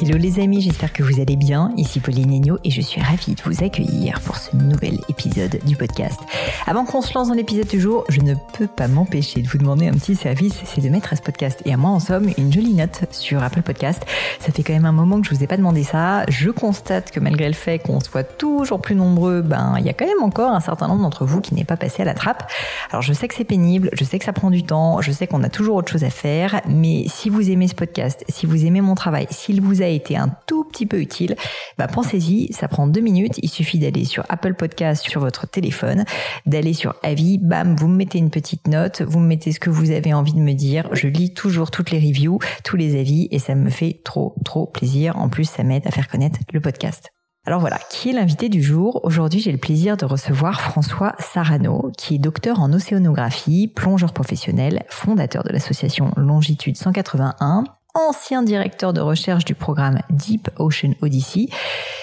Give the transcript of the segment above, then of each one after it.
Hello les amis, j'espère que vous allez bien. Ici Pauline Agneau et je suis ravie de vous accueillir pour ce nouvel épisode du podcast. Avant qu'on se lance dans l'épisode du jour, je ne peux pas m'empêcher de vous demander un petit service, c'est de mettre à ce podcast et à moi en somme une jolie note sur Apple Podcast. Ça fait quand même un moment que je vous ai pas demandé ça. Je constate que malgré le fait qu'on soit toujours plus nombreux, ben il y a quand même encore un certain nombre d'entre vous qui n'est pas passé à la trappe. Alors je sais que c'est pénible, je sais que ça prend du temps, je sais qu'on a toujours autre chose à faire, mais si vous aimez ce podcast, si vous aimez mon travail, s'il vous a été un tout petit peu utile, bah pensez-y, ça prend deux minutes, il suffit d'aller sur Apple Podcast sur votre téléphone, d'aller sur avis, bam, vous me mettez une petite note, vous me mettez ce que vous avez envie de me dire, je lis toujours toutes les reviews, tous les avis et ça me fait trop trop plaisir. En plus, ça m'aide à faire connaître le podcast. Alors voilà, qui est l'invité du jour? Aujourd'hui, j'ai le plaisir de recevoir François Sarano, qui est docteur en océanographie, plongeur professionnel, fondateur de l'association Longitude 181, ancien directeur de recherche du programme Deep Ocean Odyssey,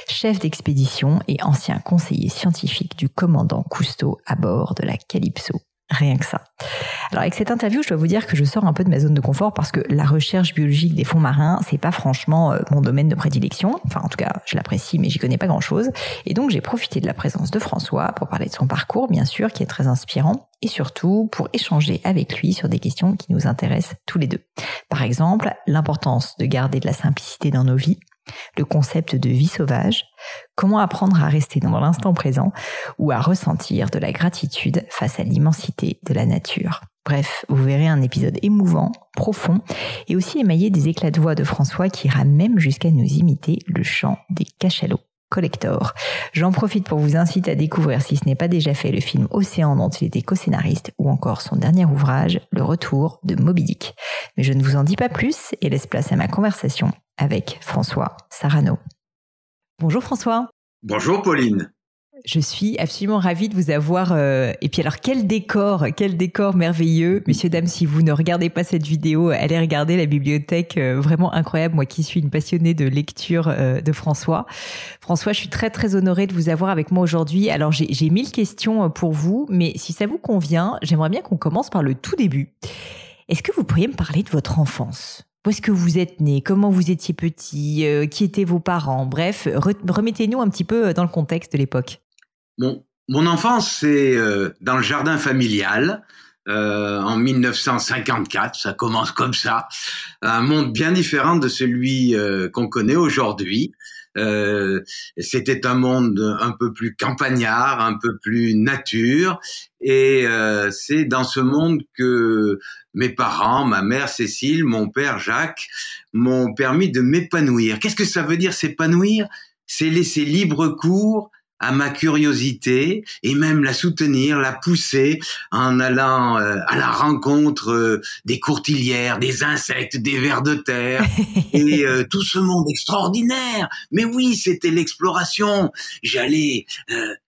chef d'expédition et ancien conseiller scientifique du commandant Cousteau à bord de la Calypso. Rien que ça. Alors avec cette interview, je dois vous dire que je sors un peu de ma zone de confort parce que la recherche biologique des fonds marins, c'est pas franchement euh, mon domaine de prédilection. Enfin, en tout cas, je l'apprécie, mais j'y connais pas grand-chose. Et donc, j'ai profité de la présence de François pour parler de son parcours, bien sûr, qui est très inspirant, et surtout pour échanger avec lui sur des questions qui nous intéressent tous les deux. Par exemple, l'importance de garder de la simplicité dans nos vies, le concept de vie sauvage, comment apprendre à rester dans l'instant présent ou à ressentir de la gratitude face à l'immensité de la nature. Bref, vous verrez un épisode émouvant, profond et aussi émaillé des éclats de voix de François qui ira même jusqu'à nous imiter le chant des cachalots. Collector. J'en profite pour vous inciter à découvrir, si ce n'est pas déjà fait, le film Océan dont il était co-scénariste ou encore son dernier ouvrage, Le Retour de Moby Dick. Mais je ne vous en dis pas plus et laisse place à ma conversation avec François Sarano. Bonjour François. Bonjour Pauline. Je suis absolument ravie de vous avoir. Euh, et puis alors, quel décor, quel décor merveilleux. Messieurs, dames, si vous ne regardez pas cette vidéo, allez regarder la bibliothèque euh, vraiment incroyable. Moi qui suis une passionnée de lecture euh, de François. François, je suis très très honorée de vous avoir avec moi aujourd'hui. Alors, j'ai mille questions pour vous, mais si ça vous convient, j'aimerais bien qu'on commence par le tout début. Est-ce que vous pourriez me parler de votre enfance? Où est-ce que vous êtes né? Comment vous étiez petit? Qui étaient vos parents? Bref, remettez-nous un petit peu dans le contexte de l'époque. Mon, enfance, c'est euh, dans le jardin familial. Euh, en 1954, ça commence comme ça, un monde bien différent de celui euh, qu'on connaît aujourd'hui. Euh, c'était un monde un peu plus campagnard, un peu plus nature, et euh, c'est dans ce monde que mes parents, ma mère Cécile, mon père Jacques, m'ont permis de m'épanouir. Qu'est-ce que ça veut dire s'épanouir? C'est laisser libre cours à ma curiosité et même la soutenir, la pousser en allant euh, à la rencontre euh, des courtilières, des insectes, des vers de terre et euh, tout ce monde extraordinaire. Mais oui, c'était l'exploration. J'allais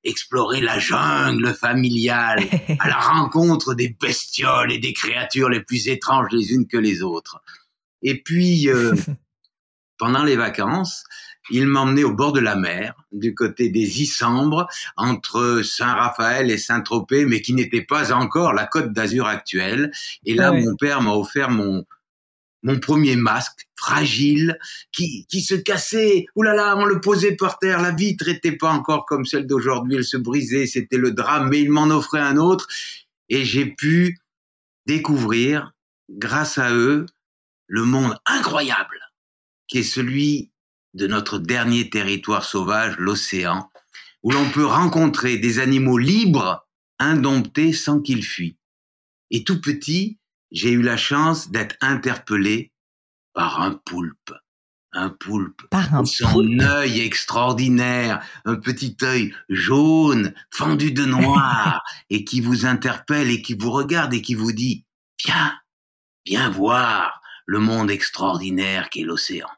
explorer la jungle familiale à la rencontre des bestioles et des créatures les plus étranges les unes que les autres. Et puis pendant les vacances, il m'emmenait au bord de la mer, du côté des Issambres, entre Saint-Raphaël et Saint-Tropez, mais qui n'était pas encore la côte d'Azur actuelle. Et là, mon père m'a offert mon, mon premier masque fragile qui, qui se cassait. Ouh là là, on le posait par terre. La vitre n'était pas encore comme celle d'aujourd'hui. Elle se brisait. C'était le drame. Mais il m'en offrait un autre. Et j'ai pu découvrir, grâce à eux, le monde incroyable qui est celui de notre dernier territoire sauvage, l'océan, où l'on peut rencontrer des animaux libres, indomptés sans qu'ils fuient. Et tout petit, j'ai eu la chance d'être interpellé par un poulpe. Un poulpe. Par un Son œil extraordinaire, un petit œil jaune, fendu de noir, et qui vous interpelle et qui vous regarde et qui vous dit, viens, viens voir le monde extraordinaire qu'est l'océan.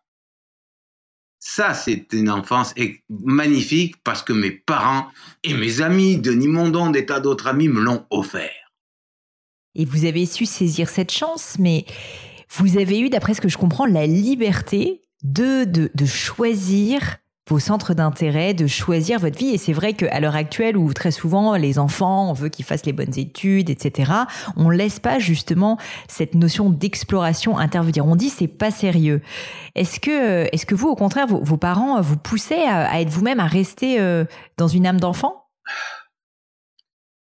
Ça, c'est une enfance magnifique parce que mes parents et mes amis, Denis Mondon, des tas d'autres amis, me l'ont offert. Et vous avez su saisir cette chance, mais vous avez eu, d'après ce que je comprends, la liberté de, de, de choisir vos centres d'intérêt, de choisir votre vie. Et c'est vrai qu'à l'heure actuelle, où très souvent les enfants, on veut qu'ils fassent les bonnes études, etc., on laisse pas justement cette notion d'exploration intervenir. On dit c'est pas sérieux. Est-ce que, est-ce que vous, au contraire, vos, parents vous poussaient à, à être vous-même, à rester euh, dans une âme d'enfant?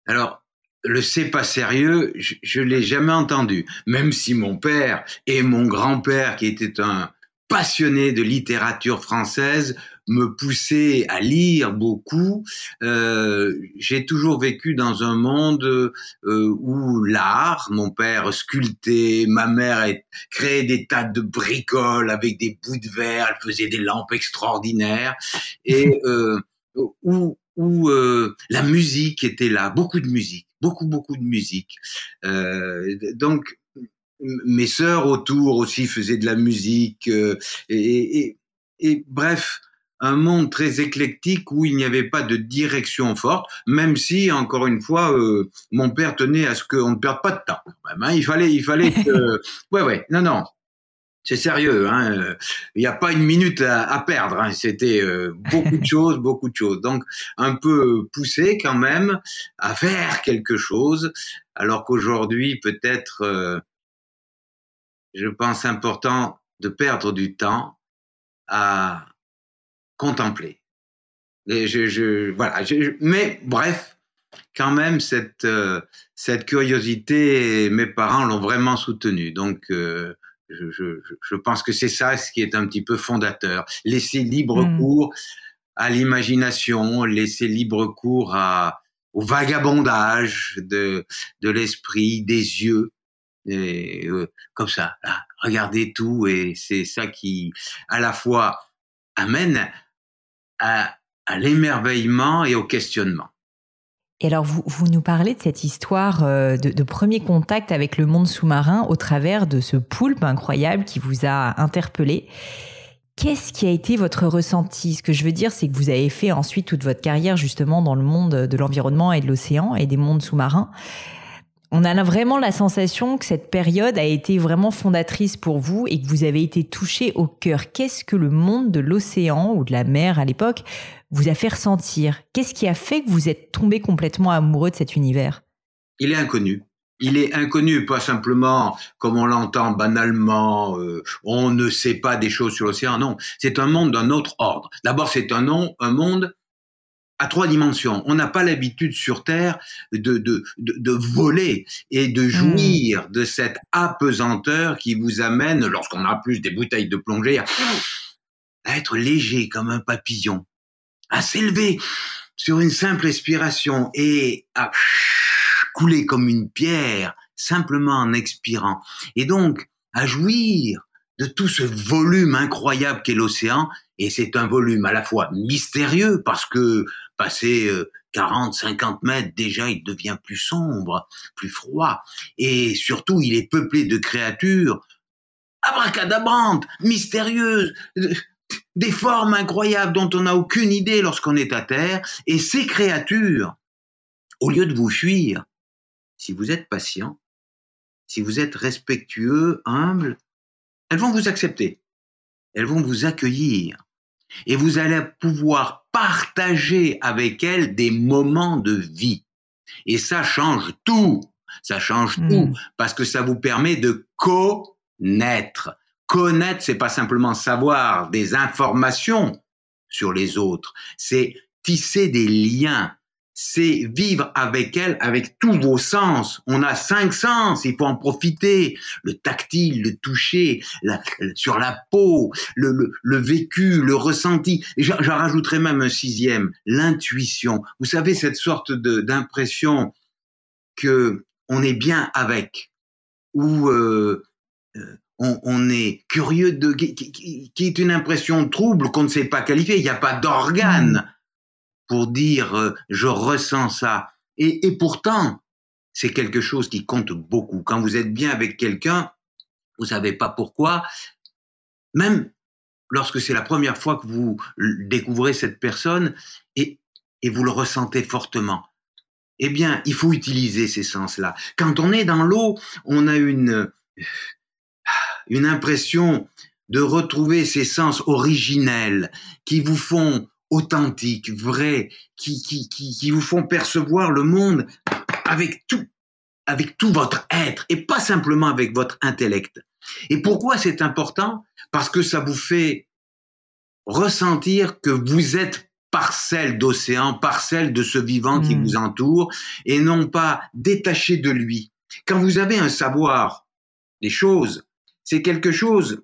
Alors, le c'est pas sérieux, je, je l'ai jamais entendu. Même si mon père et mon grand-père, qui était un passionné de littérature française, me poussaient à lire beaucoup. Euh, j'ai toujours vécu dans un monde euh, où l'art, mon père sculptait, ma mère créait des tas de bricoles avec des bouts de verre, elle faisait des lampes extraordinaires, et euh, où, où euh, la musique était là, beaucoup de musique beaucoup, beaucoup de musique. Euh, donc, mes sœurs autour aussi faisaient de la musique. Euh, et, bref, un monde très éclectique où il n'y avait pas de direction forte, même si, encore une fois, euh, mon père tenait à ce qu'on ne perde pas de temps. Hein. il fallait, il fallait que... ouais, ouais, non, non, c'est sérieux. Hein. Il n'y a pas une minute à, perdre. Hein. C'était euh, beaucoup de choses, beaucoup de choses. Donc un peu poussé quand même à faire quelque chose, alors qu'aujourd'hui peut-être, euh, je pense important de perdre du temps à contempler. Et je, je voilà. mais bref, quand même cette euh, cette curiosité, mes parents l'ont vraiment soutenue. Donc je, je, je pense que c'est ça ce qui est un petit peu fondateur. Laisser libre hmm. cours à l'imagination, laisser libre cours à, au vagabondage de, de l'esprit, des yeux. Et, euh, comme ça, là, regardez tout et c'est ça qui, à la fois, amène à, l'émerveillement et au questionnement. Et alors, vous, vous nous parlez de cette histoire euh, de, de, premier contact avec le monde sous-marin au travers de ce poulpe incroyable qui vous a interpellé. Qu'est-ce qui a été votre ressenti? Ce que je veux dire, c'est que vous avez fait ensuite toute votre carrière justement dans le monde de l'environnement et de l'océan et des mondes sous-marins. On a vraiment la sensation que cette période a été vraiment fondatrice pour vous et que vous avez été touché au cœur. Qu'est-ce que le monde de l'océan ou de la mer à l'époque vous a fait ressentir? Qu'est-ce qui a fait que vous êtes tombé complètement amoureux de cet univers? Il est inconnu. Il est inconnu, pas simplement comme on l'entend banalement, euh, on ne sait pas des choses sur l'océan, non, c'est un monde d'un autre ordre. D'abord, c'est un, un monde à trois dimensions. On n'a pas l'habitude sur Terre de, de, de, voler et de hmm. jouir de cette apesanteur qui vous amène, lorsqu'on a plus des bouteilles de plongée, à être léger comme un papillon, à s'élever sur une simple expiration et à couler comme une pierre simplement en expirant. Et donc, à jouir de tout ce volume incroyable qu'est l'océan. Et c'est un volume à la fois mystérieux parce que passé 40, 50 mètres, déjà il devient plus sombre, plus froid. Et surtout, il est peuplé de créatures abracadabrantes, mystérieuses, des formes incroyables dont on n'a aucune idée lorsqu'on est à terre, et ces créatures, au lieu de vous fuir, si vous êtes patient, si vous êtes respectueux, humble, elles vont vous accepter, elles vont vous accueillir, et vous allez pouvoir partager avec elles des moments de vie. Et ça change tout, ça change tout, hmm. parce que ça vous permet de co naître. Connaître, c'est pas simplement savoir des informations sur les autres, c'est tisser des liens, c'est vivre avec elle avec tous vos sens. On a cinq sens, il faut en profiter. Le tactile, le toucher, sur la peau, le, le, vécu, le ressenti. j'en rajouterai même un sixième, l'intuition. Vous savez, cette sorte d'impression que on est bien avec, ou euh, euh, on, est curieux de, qui, est une impression trouble qu'on ne sait pas qualifier. Il n'y a pas d'organe. Pour dire euh, je ressens ça. Et, et pourtant, c'est quelque chose qui compte beaucoup. Quand vous êtes bien avec quelqu'un, vous savez pas pourquoi, même lorsque c'est la première fois que vous découvrez cette personne et, et vous le ressentez fortement. Eh bien, il faut utiliser ces sens-là. Quand on est dans l'eau, on a une, une impression de retrouver ces sens originels qui vous font authentiques, vrais, qui, qui, qui, qui vous font percevoir le monde avec tout, avec tout votre être et pas simplement avec votre intellect. Et pourquoi c'est important? Parce que ça vous fait ressentir que vous êtes parcelle d'océan, parcelle de ce vivant qui mmh. vous entoure, et non pas détaché de lui. Quand vous avez un savoir des choses, c'est quelque chose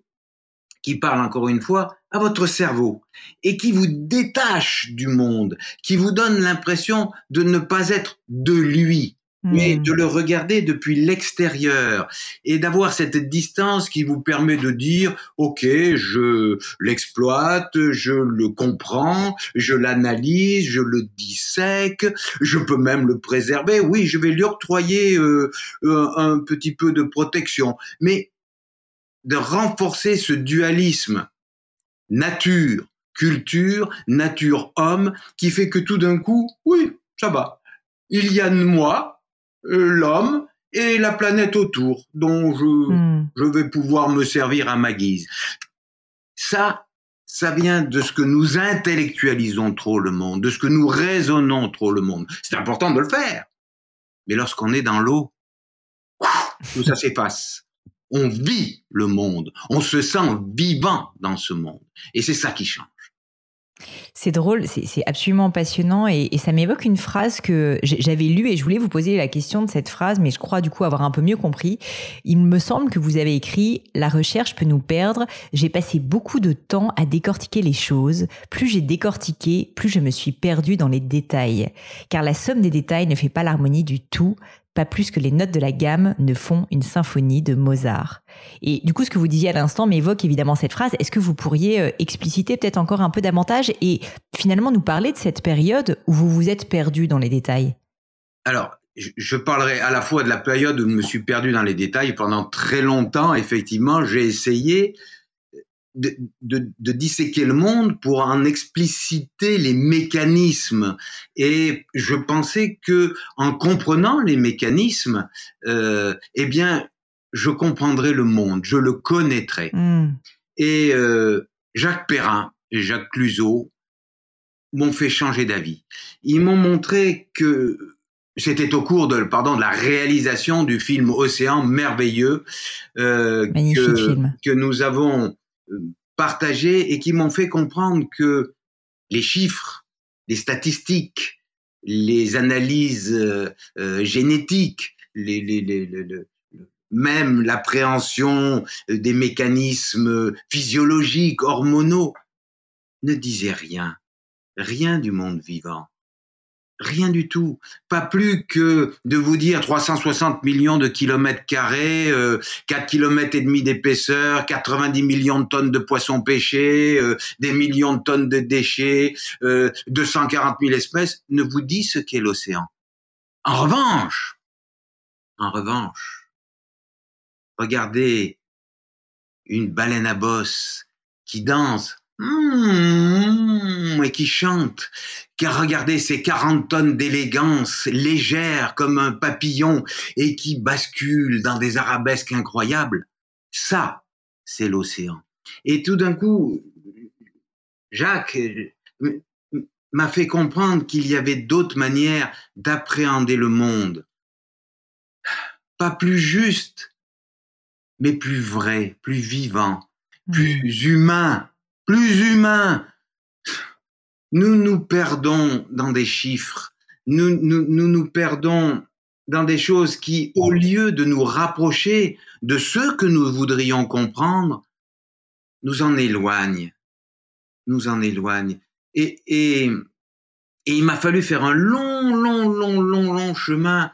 qui parle encore une fois à votre cerveau et qui vous détache du monde, qui vous donne l'impression de ne pas être de lui, mais hmm. de le regarder depuis l'extérieur et d'avoir cette distance qui vous permet de dire OK, je l'exploite, je le comprends, je l'analyse, je le dissèque, je peux même le préserver. Oui, je vais lui octroyer euh, un petit peu de protection, mais de renforcer ce dualisme nature culture, nature homme qui fait que tout d'un coup, oui, ça va. Il y a moi, euh, l'homme et la planète autour, dont je, hmm. je vais pouvoir me servir à ma guise. Ça, ça vient de ce que nous intellectualisons trop le monde, de ce que nous raisonnons trop le monde. C'est important de le faire. Mais lorsqu'on est dans l'eau, tout ça s'efface. On vit le monde. On se sent vivant dans ce monde. Et c'est ça qui change. C'est drôle, c'est absolument passionnant et, ça m'évoque une phrase que j'avais lue et je voulais vous poser la question de cette phrase, mais je crois du coup avoir un peu mieux compris. Il me semble que vous avez écrit La recherche peut nous perdre. J'ai passé beaucoup de temps à décortiquer les choses. Plus j'ai décortiqué, plus je me suis perdu dans les détails. Car la somme des détails ne fait pas l'harmonie du tout pas plus que les notes de la gamme ne font une symphonie de Mozart. Et du coup, ce que vous disiez à l'instant m'évoque évidemment cette phrase. Est-ce que vous pourriez euh, expliciter peut-être encore un peu davantage et finalement nous parler de cette période où vous vous êtes perdu dans les détails? Alors, je parlerai à la fois de la période où je me suis perdu dans les détails. Pendant très longtemps, effectivement, j'ai essayé de, de, disséquer le monde pour en expliciter les mécanismes. Et je pensais que en comprenant les mécanismes, euh, eh bien, je comprendrais le monde, je le connaîtrais. Hmm. Et euh, Jacques Perrin et Jacques Cluzot m'ont fait changer d'avis. Ils m'ont montré que c'était au cours de, pardon, de la réalisation du film Océan merveilleux euh, que, que, nous avons partagés et qui m'ont fait comprendre que les chiffres, les statistiques, les analyses euh, euh, génétiques, les, les, les, même l'appréhension des mécanismes physiologiques, hormonaux, ne disaient rien, rien du monde vivant. Rien du tout. Pas plus que de vous dire 360 millions de kilomètres carrés, euh, 4 kilomètres et demi d'épaisseur, 90 millions de tonnes de poissons pêchés, euh, des millions de tonnes de déchets, euh, 240 000 espèces, ne vous dit ce qu'est l'océan. En revanche, en revanche, regardez une baleine à bosse qui danse Mmh, et qui chante, qui a regardé ces 40 tonnes d'élégance légère comme un papillon et qui bascule dans des arabesques incroyables. Ça, c'est l'océan. Et tout d'un coup, Jacques euh, m'a fait comprendre qu'il y avait d'autres manières d'appréhender le monde. Pas plus juste, mais plus vrai, plus vivant, plus humain, plus humain. Nous nous perdons dans des chiffres, nous nous, nous, nous perdons dans des choses qui, au lieu de nous rapprocher de ce que nous voudrions comprendre, nous en éloignent, nous en éloignent. Et, et, et il m'a fallu faire un long, long, long, long, long chemin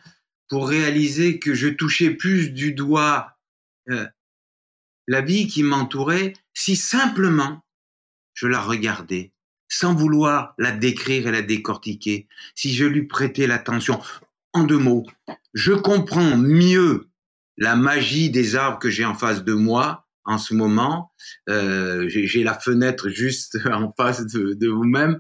pour réaliser que je touchais plus du doigt euh, la vie qui m'entourait si simplement je la regardais, sans vouloir la décrire et la décortiquer, si je lui prêtais l'attention. En deux mots, je comprends mieux la magie des arbres que j'ai en face de moi en ce moment. Euh, j'ai la fenêtre juste en face de, de vous-même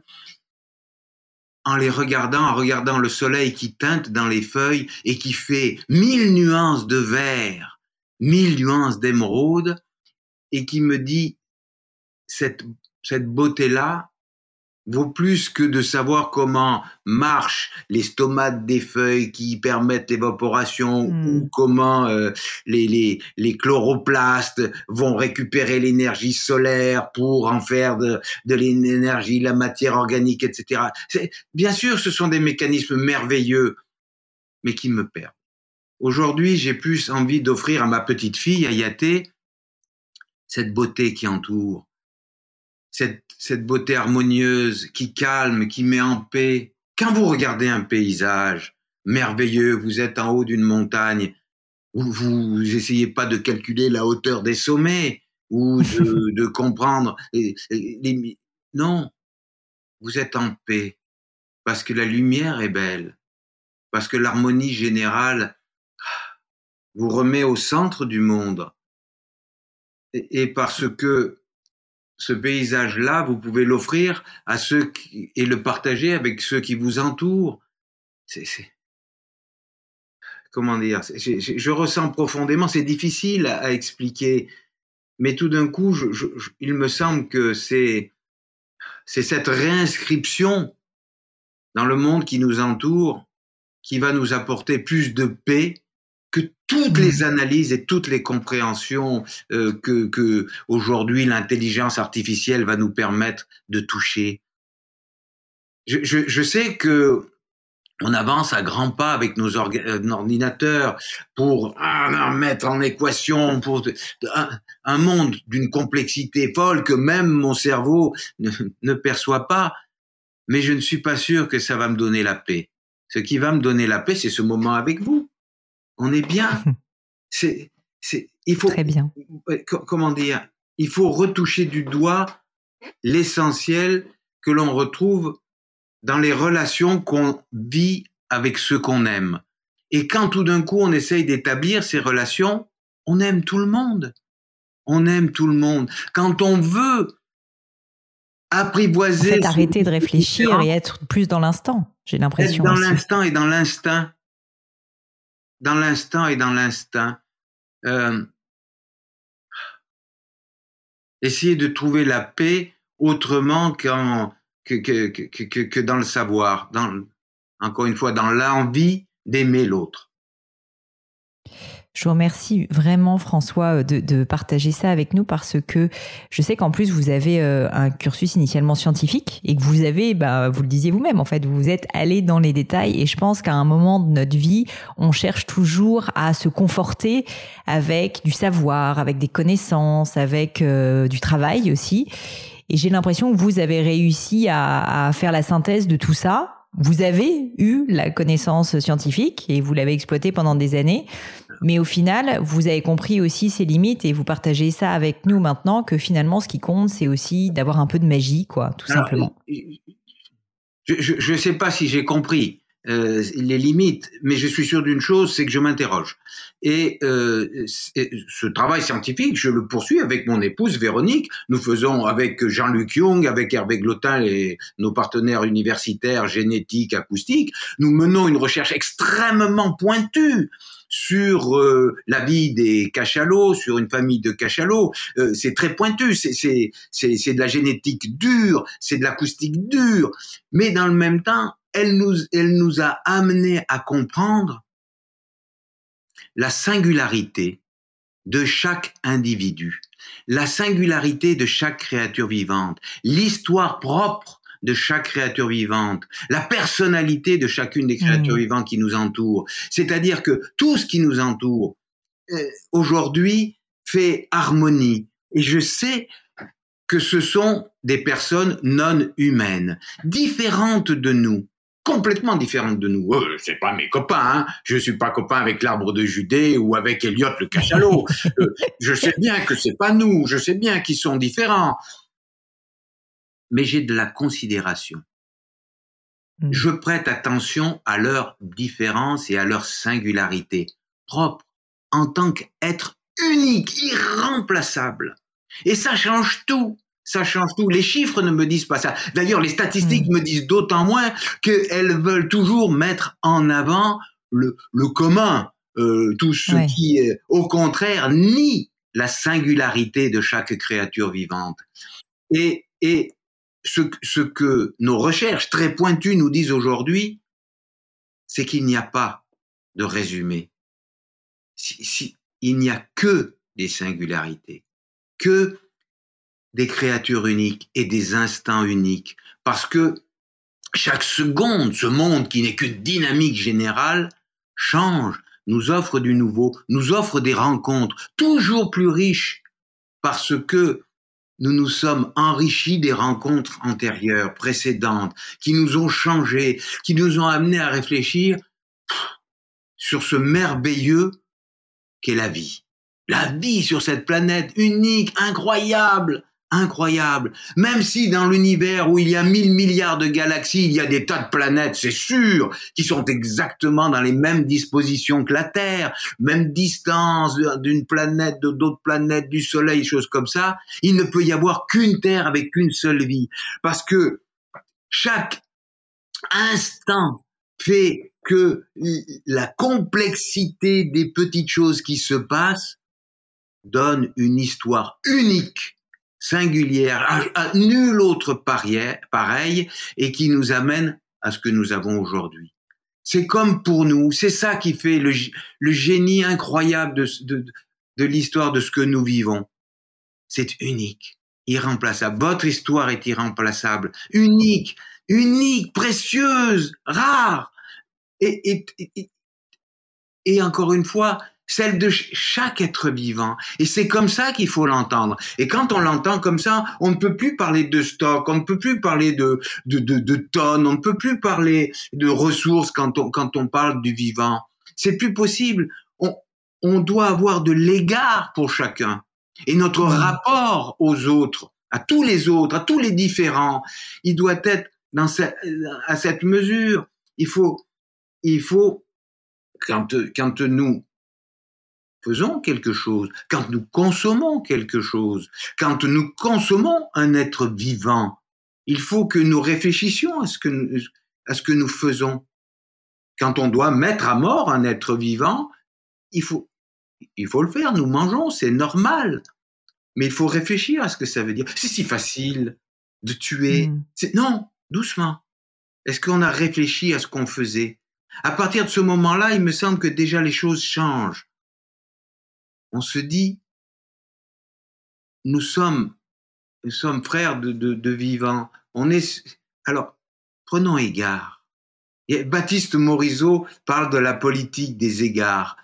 en les regardant, en regardant le soleil qui teinte dans les feuilles et qui fait mille nuances de vert, mille nuances d'émeraude, et qui me dit, cette, cette beauté-là, vaut plus que de savoir comment marchent les stomates des feuilles qui permettent l'évaporation hmm. ou comment euh, les, les, les, chloroplastes vont récupérer l'énergie solaire pour en faire de, de l'énergie, la matière organique, etc. Bien sûr, ce sont des mécanismes merveilleux, mais qui me perdent. Aujourd'hui, j'ai plus envie d'offrir à ma petite fille, Ayaté, cette beauté qui entoure, cette, cette beauté harmonieuse qui calme, qui met en paix. Quand vous regardez un paysage merveilleux, vous êtes en haut d'une montagne, vous, vous essayez pas de calculer la hauteur des sommets ou de, de comprendre les, les, non, vous êtes en paix parce que la lumière est belle, parce que l'harmonie générale vous remet au centre du monde et, et parce que ce paysage-là, vous pouvez l'offrir à ceux qui, et le partager avec ceux qui vous entourent. C'est, comment dire je, ressens profondément. C'est difficile à, expliquer, mais tout d'un coup, il me semble que c'est c'est cette réinscription dans le monde qui nous entoure qui va nous apporter plus de paix toutes les mmh. analyses et toutes les compréhensions euh, que, que aujourd'hui l'intelligence artificielle va nous permettre de toucher. Je, je, je sais que on avance à grands pas avec nos euh, ordinateurs pour ah, mettre en équation pour un, un monde d'une complexité folle que même mon cerveau ne, ne perçoit pas. Mais je ne suis pas sûr que ça va me donner la paix. Ce qui va me donner la paix, c'est ce moment avec vous on est bien. C'est, c'est, il faut. Très bien. Comment dire? Il faut retoucher du doigt l'essentiel que l'on retrouve dans les relations qu'on vit avec ceux qu'on aime. Et quand tout d'un coup on essaye d'établir ces relations, on aime tout le monde. On aime tout le monde. Quand on veut apprivoiser. En fait, arrêter de réfléchir et être plus dans l'instant, j'ai l'impression. Dans l'instant et dans l'instinct dans l'instant et dans l'instinct. Euh, essayer de trouver la paix autrement que, que, que, que, dans le savoir, dans, encore une fois, dans l'envie d'aimer l'autre. Je vous remercie vraiment François de, de, partager ça avec nous parce que je sais qu'en plus vous avez euh, un cursus initialement scientifique et que vous avez, bah, vous le disiez vous-même en fait, vous êtes allé dans les détails et je pense qu'à un moment de notre vie, on cherche toujours à se conforter avec du savoir, avec des connaissances, avec euh, du travail aussi. Et j'ai l'impression que vous avez réussi à, à faire la synthèse de tout ça vous avez eu la connaissance scientifique et vous l'avez exploitée pendant des années, mais au final, vous avez compris aussi ses limites et vous partagez ça avec nous maintenant que finalement, ce qui compte, c'est aussi d'avoir un peu de magie, quoi, tout Alors, simplement. Je ne sais pas si j'ai compris euh, les limites, mais je suis sûr d'une chose, c'est que je m'interroge. Et euh, ce travail scientifique, je le poursuis avec mon épouse Véronique. Nous faisons avec Jean-Luc Young, avec Hervé Glotin et nos partenaires universitaires génétiques, acoustiques, nous menons une recherche extrêmement pointue sur euh, la vie des cachalots, sur une famille de cachalots. Euh, c'est très pointu, c'est de la génétique dure, c'est de l'acoustique dure, mais dans le même temps, elle nous, elle nous a amené à comprendre la singularité de chaque individu, la singularité de chaque créature vivante, l'histoire propre de chaque créature vivante, la personnalité de chacune des créatures mmh. vivantes qui nous entourent. C'est-à-dire que tout ce qui nous entoure, euh, aujourd'hui, fait harmonie. Et je sais que ce sont des personnes non humaines, différentes de nous, complètement différentes de nous. Euh, c'est pas mes copains, hein. je suis pas copain avec l'arbre de Judée ou avec Elliot le cachalot. Euh, je sais bien que c'est pas nous, je sais bien qu'ils sont différents, mais j'ai de la considération. Hmm. Je prête attention à leurs différences et à leur singularité propre en tant qu'être unique, irremplaçable. Et ça change tout. Ça change tout. Les chiffres ne me disent pas ça. D'ailleurs, les statistiques hmm. me disent d'autant moins qu'elles veulent toujours mettre en avant le, le commun, euh, tout ce qui, au contraire, nie la singularité de chaque créature vivante. Et, et ce, que nos recherches très pointues nous disent aujourd'hui, c'est qu'il n'y a pas de résumé. Si, il n'y a que des singularités, que des créatures uniques et des instants uniques, parce que chaque seconde, ce monde qui n'est qu'une dynamique générale, change, nous offre du nouveau, nous offre des rencontres toujours plus riches, parce que nous nous sommes enrichis des rencontres antérieures, précédentes, qui nous ont changé, qui nous ont amenés à réfléchir sur ce merveilleux qu'est la vie. La vie sur cette planète unique, incroyable, incroyable. Même si dans l'univers où il y a mille milliards de galaxies, il y a des tas de planètes, c'est sûr, qui sont exactement dans les mêmes dispositions que la Terre, même distance d'une planète, de d'autres planètes, du Soleil, choses comme ça, il ne peut y avoir qu'une Terre avec une seule vie. Parce que chaque instant fait que la complexité des petites choses qui se passent donne une histoire unique singulière, à, nul autre pareil, et qui nous amène à ce que nous avons aujourd'hui. C'est comme pour nous, c'est ça qui fait le, génie incroyable de, l'histoire de ce que nous vivons. C'est unique, irremplaçable. Votre histoire est irremplaçable, unique, unique, précieuse, rare. Et encore une fois, celle de chaque être vivant. Et c'est comme ça qu'il faut l'entendre. Et quand on l'entend comme ça, on ne peut plus parler de stock, on ne peut plus parler de, de, de, de tonnes, on ne peut plus parler de ressources quand on, quand on parle du vivant. C'est plus possible. On, on doit avoir de l'égard pour chacun. Et notre mmh. rapport aux autres, à tous les autres, à tous les différents, il doit être dans cette, à cette mesure. Il faut, il faut, quand, quand nous faisons quelque chose, quand nous consommons quelque chose, quand nous consommons un être vivant, il faut que nous réfléchissions à ce que nous, à ce que nous faisons. Quand on doit mettre à mort un être vivant, il faut, il faut le faire. Nous mangeons, c'est normal. Mais il faut réfléchir à ce que ça veut dire. C'est si facile de tuer. Hmm. Non, doucement. Est-ce qu'on a réfléchi à ce qu'on faisait? À partir de ce moment-là, il me semble que déjà les choses changent on se dit, nous sommes, nous sommes frères de, vivants. On est, alors, prenons égard. Et Baptiste Morisot parle de la politique des égards,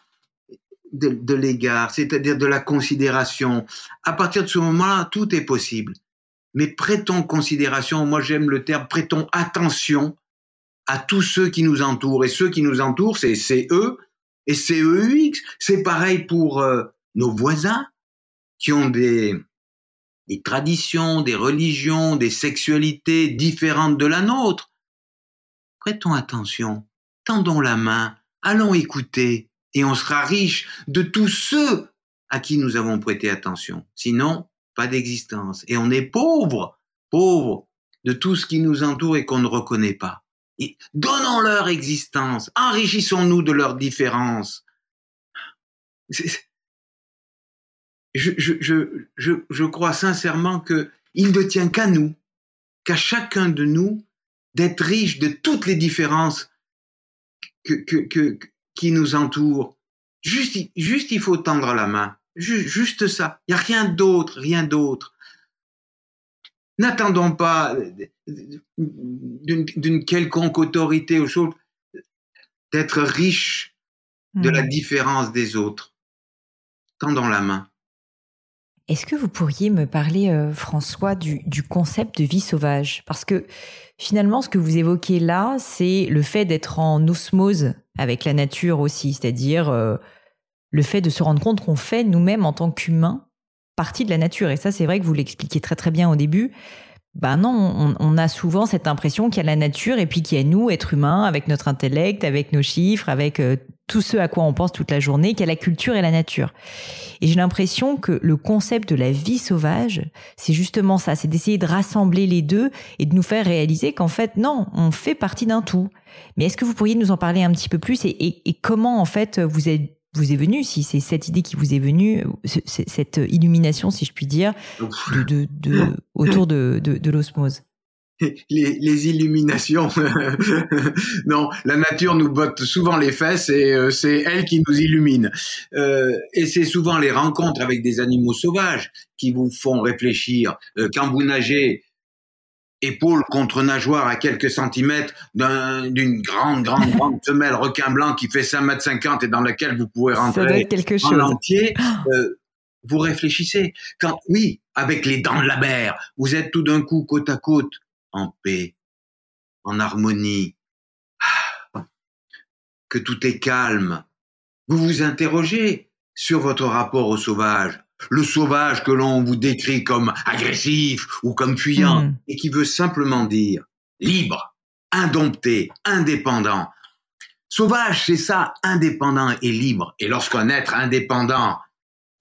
de, l'égard, c'est-à-dire de la considération. À partir de ce moment-là, tout est possible. Mais prêtons considération, moi j'aime le terme, prêtons attention à tous ceux qui nous entourent. Et ceux qui nous entourent, c'est eux, et CEUX, c'est pareil pour euh, nos voisins qui ont des, traditions, des religions, des sexualités différentes de la nôtre. Prêtons attention, tendons la main, allons écouter, et on sera riche de tous ceux à qui nous avons prêté attention. Sinon, pas d'existence. Et on est pauvre, pauvre de tout ce qui nous entoure et qu'on ne reconnaît pas. Donnons leur existence, enrichissons-nous de leurs différences. Je, je, je, je, crois sincèrement que il ne tient qu'à nous, qu'à chacun de nous, d'être riche de toutes les différences que, que, que, qui nous entourent. Juste, juste, il faut tendre la main. juste ça. Il n'y a rien d'autre, rien d'autre. N'attendons pas d'une quelconque autorité ou chose d'être riche de la hmm. différence des autres. Tendons la main. Est-ce que vous pourriez me parler, euh, François, du, concept de vie sauvage? Parce que finalement, ce que vous évoquez là, c'est le fait d'être en osmose avec la nature aussi, c'est-à-dire euh, le fait de se rendre compte qu'on fait nous-mêmes en tant qu'humains partie de la nature. Et ça, c'est vrai que vous l'expliquez très très bien au début. Ben non, on, a souvent cette impression qu'il y a la nature et puis qu'il y a nous, êtres humains, avec notre intellect, avec nos chiffres, avec euh, tout ce à quoi on pense toute la journée, a la culture et la nature. Et j'ai l'impression que le concept de la vie sauvage, c'est justement ça, c'est d'essayer de rassembler les deux et de nous faire réaliser qu'en fait, non, on fait partie d'un tout. Mais est-ce que vous pourriez nous en parler un petit peu plus et, et comment en fait vous êtes vous est venue, si c'est cette idée qui vous est venue, cette illumination, si je puis dire, de, autour de, de l'osmose? Les, illuminations. non, la nature nous botte souvent les fesses et euh, c'est elle qui nous illumine. Euh, et c'est souvent les rencontres avec des animaux sauvages qui vous font réfléchir. Euh, quand vous nagez épaule contre nageoire à quelques centimètres d'une grande, grande, grande femelle requin blanc qui fait 5 mètres 50 et dans laquelle vous pouvez rentrer quelque chose. en entier, euh, vous réfléchissez. Quand, oui, avec les dents de la mer, vous êtes tout d'un coup côte à côte, en paix, en harmonie, ah, que tout est calme. Vous vous interrogez sur votre rapport au sauvage le sauvage que l'on vous décrit comme agressif ou comme fuyant, hmm. et qui veut simplement dire libre, indompté, indépendant. Sauvage, c'est ça, indépendant et libre. Et lorsqu'un être indépendant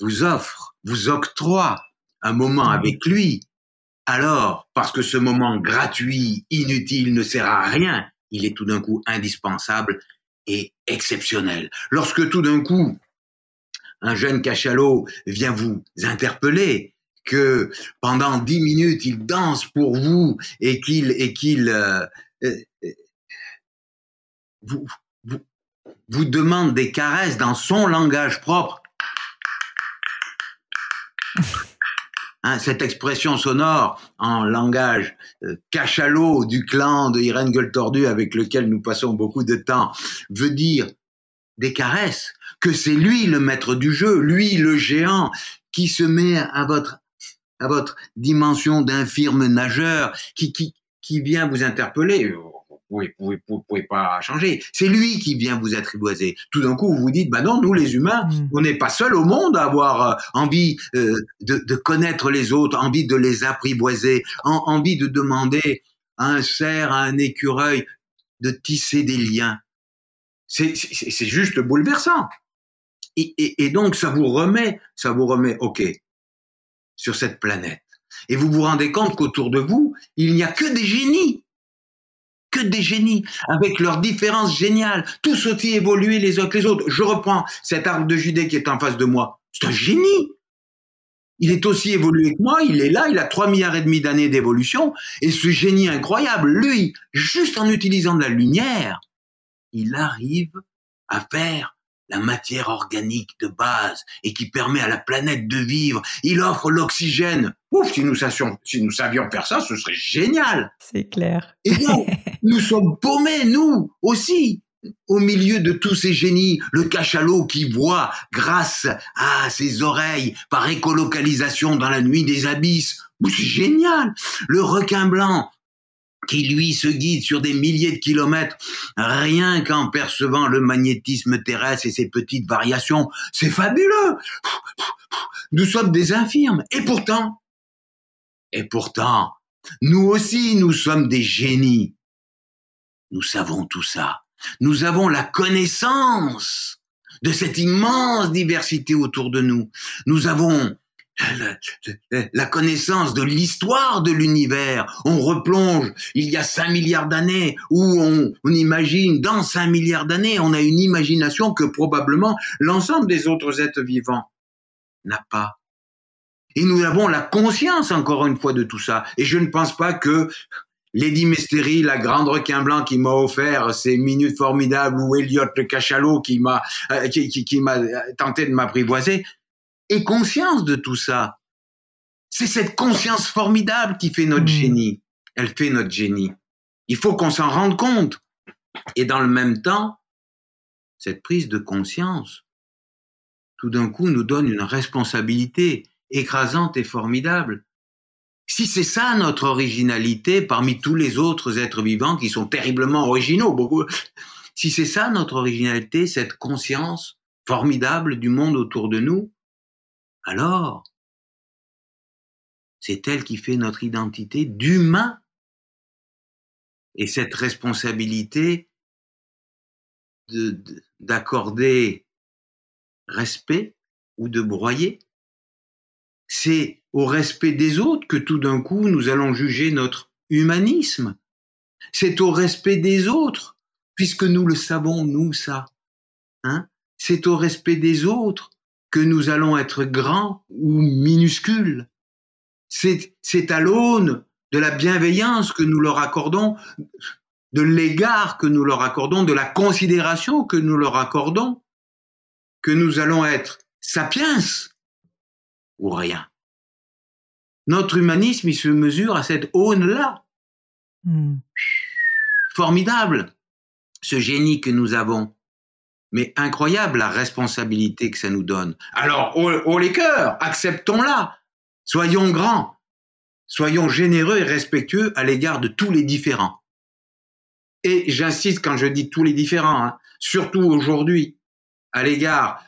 vous offre, vous octroie un moment hmm. avec lui, alors, parce que ce moment gratuit, inutile, ne sert à rien, il est tout d'un coup indispensable et exceptionnel. Lorsque tout d'un coup, un jeune cachalot vient vous interpeller, que pendant dix minutes il danse pour vous et qu'il et qu'il euh, euh, vous, demande des caresses dans son langage propre. Hein, cette expression sonore en langage euh, cachalot du clan de Irène Gueule Tordue avec lequel nous passons beaucoup de temps veut dire des caresses, que c'est lui le maître du jeu, lui le géant, qui se met à votre, à votre dimension d'infirme nageur, qui, qui, qui vient vous interpeller. Vous pouvez, vous, pouvez, pas changer. C'est lui qui vient vous attriboiser. Tout d'un coup, vous vous dites, bah non, nous les humains, mm. on n'est pas seuls au monde à avoir euh, envie euh, de, de, connaître les autres, envie de les apprivoiser, envie de demander à un cerf, à un écureuil, de tisser des liens. C'est juste bouleversant. Et, donc, ça vous remet, ça vous remet, OK, sur cette planète. Et vous vous rendez compte qu'autour de vous, il n'y a que des génies. Que des génies, avec leurs différences géniales, tous aussi évolués les uns que les autres. Je reprends cet arbre de Judée qui est en face de moi. C'est un génie. Il est aussi évolué que moi, il est là, il a trois milliards et demi d'années d'évolution, et ce génie incroyable, lui, juste en utilisant de la lumière, il arrive à faire la matière organique de base et qui permet à la planète de vivre. Il offre l'oxygène. Ouf, si nous, savions, si nous savions faire ça, ce serait génial. C'est clair. Et donc, nous sommes paumés, nous aussi, au milieu de tous ces génies. Le cachalot qui voit, grâce à ses oreilles, par écolocalisation dans la nuit des abysses. C'est génial. Le requin blanc qui lui se guide sur des milliers de kilomètres rien qu'en percevant le magnétisme terrestre et ses petites variations. C'est fabuleux. Nous sommes des infirmes. Et pourtant, et pourtant, nous aussi, nous sommes des génies. Nous savons tout ça. Nous avons la connaissance de cette immense diversité autour de nous. Nous avons la, connaissance de l'histoire de l'univers. On replonge il y a 5 milliards d'années où on, imagine dans 5 milliards d'années, on a une imagination que probablement l'ensemble des autres êtres vivants n'a pas. Et nous avons la conscience encore une fois de tout ça. Et je ne pense pas que Lady Mystery, la grande requin blanc qui m'a offert ces minutes formidables ou Elliot le cachalot qui m'a euh, tenté de m'apprivoiser, conscience de tout ça. C'est cette conscience formidable qui fait notre Hmm. génie. Elle fait notre génie. Il faut qu'on s'en rende compte. Et dans le même temps, cette prise de conscience, tout d'un coup, nous donne une responsabilité écrasante et formidable. Si c'est ça notre originalité parmi tous les autres êtres vivants qui sont terriblement originaux, beaucoup, si c'est ça notre originalité, cette conscience formidable du monde autour de nous, alors c'est elle qui fait notre identité d'humain. Et cette responsabilité de- de- d'accorder respect ou de broyer, c'est au respect des autres que tout d'un coup nous allons juger notre humanisme. C'est au respect des autres, puisque nous le savons, nous, ça. Hein c'est au respect des autres que nous allons être grands ou minuscules. C'est, c'est à l'aune de la bienveillance que nous leur accordons, de l'égard que nous leur accordons, de la considération que nous leur accordons, que nous allons être sapiens ou rien. Notre humanisme, il se mesure à cette aune-là. Hmm. Formidable, ce génie que nous avons. Mais incroyable la responsabilité que ça nous donne. Alors, haut, les cœurs, acceptons-la. Soyons grands. Soyons généreux et respectueux à l'égard de tous les différents. Et j'insiste quand je dis tous les différents, hein, surtout aujourd'hui, à l'égard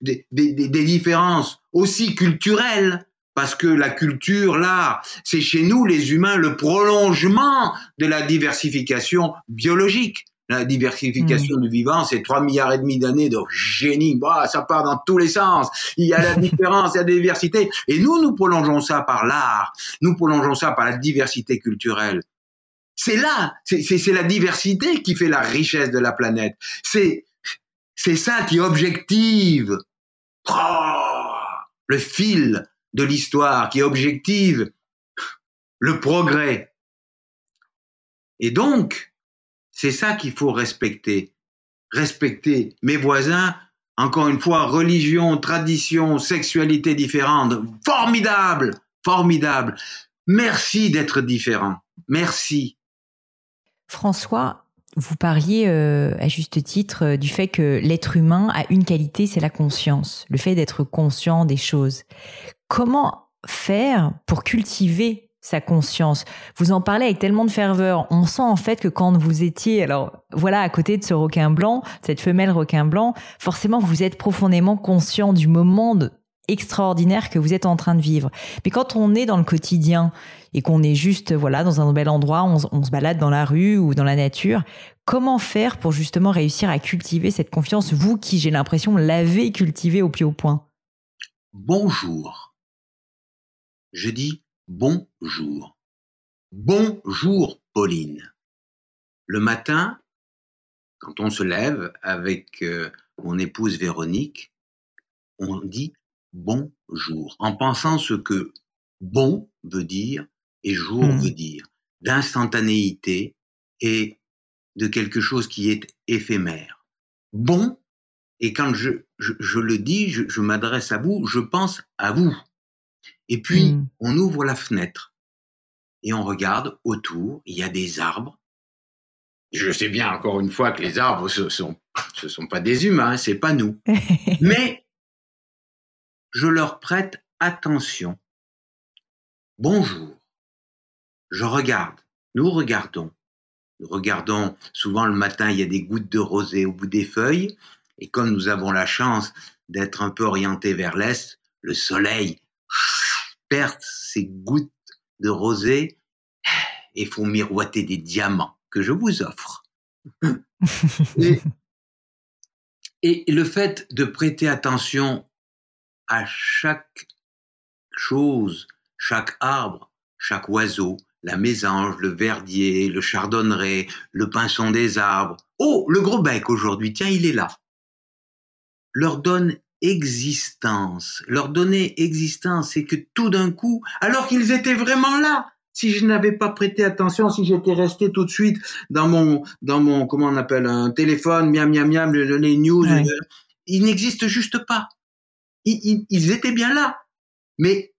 des, différences aussi culturelles, parce que la culture, là, c'est chez nous, les humains, le prolongement de la diversification biologique. La diversification du vivant, c'est trois milliards et demi d'années de génie. Bah, ça part dans tous les sens. Il y a la différence, il y a la diversité. Et nous, nous prolongeons ça par l'art. Nous prolongeons ça par la diversité culturelle. C'est là, c'est la diversité qui fait la richesse de la planète. C'est c'est ça qui objective oh, le fil de l'histoire, qui objective le progrès. Et donc, c'est ça qu'il faut respecter. Respecter mes voisins, encore une fois, religion, tradition, sexualité différente. Formidable, formidable. Merci d'être différent. Merci. François, vous parliez euh, à juste titre euh, du fait que l'être humain a une qualité, c'est la conscience, le fait d'être conscient des choses. Comment faire pour cultiver sa conscience Vous en parlez avec tellement de ferveur. On sent en fait que quand vous étiez, alors voilà, à côté de ce requin blanc, cette femelle requin blanc, forcément vous êtes profondément conscient du moment extraordinaire que vous êtes en train de vivre. Mais quand on est dans le quotidien et qu'on est juste voilà dans un bel endroit, on, se- on se balade dans la rue ou dans la nature, comment faire pour justement réussir à cultiver cette confiance, vous qui j'ai l'impression l'avez cultivée au plus haut point Bonjour. Je dis bonjour. Bonjour, Pauline. Le matin, quand on se lève avec euh, mon épouse Véronique, on dit bonjour, en pensant ce que bon veut dire et jour Hmm. veut dire, d'instantanéité et de quelque chose qui est éphémère. Bon, et quand je, je, je le dis, je, je m'adresse à vous, je pense à vous. Et puis, Hmm. on ouvre la fenêtre et on regarde autour, il y a des arbres. Je sais bien, encore une fois, que les arbres, ce sont, ce sont pas des humains, c'est pas nous. Mais je leur prête attention. Bonjour. Je regarde. Nous regardons. Nous regardons. Souvent le matin, il y a des gouttes de rosée au bout des feuilles. Et comme nous avons la chance d'être un peu orientés vers l'est, le soleil perce ces gouttes de rosée et font miroiter des diamants que je vous offre. et, et le fait de prêter attention à chaque chose, chaque arbre, chaque oiseau, la mésange, le verdier, le chardonneret, le pinson des arbres. Oh, le gros bec aujourd'hui, tiens, il est là. Leur donne existence. Leur donner existence, c'est que tout d'un coup, alors qu'ils étaient vraiment là, si je n'avais pas prêté attention, si j'étais resté tout de suite dans mon, dans mon, comment on appelle, un téléphone, miam, miam, miam, le- les news, Ouais. euh, ils n'existent juste pas. ils, étaient bien là. Mais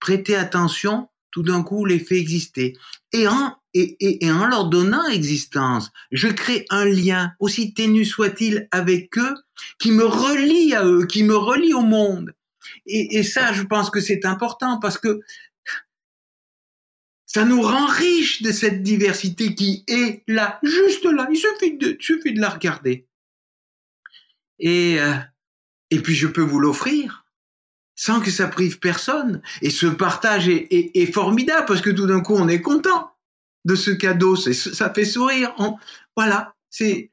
prêtez attention, tout d'un coup, les faits existaient. Et en, et, en leur donnant existence, je crée un lien, aussi ténu soit-il, avec eux, qui me relie à eux, qui me relie au monde. Et, ça, je pense que c'est important parce que ça nous rend riches de cette diversité qui est là, juste là. Il suffit de, la regarder. Et, euh, et puis je peux vous l'offrir sans que ça prive personne. Et ce partage est, est, formidable parce que tout d'un coup on est content de ce cadeau. Ça fait sourire. voilà, c'est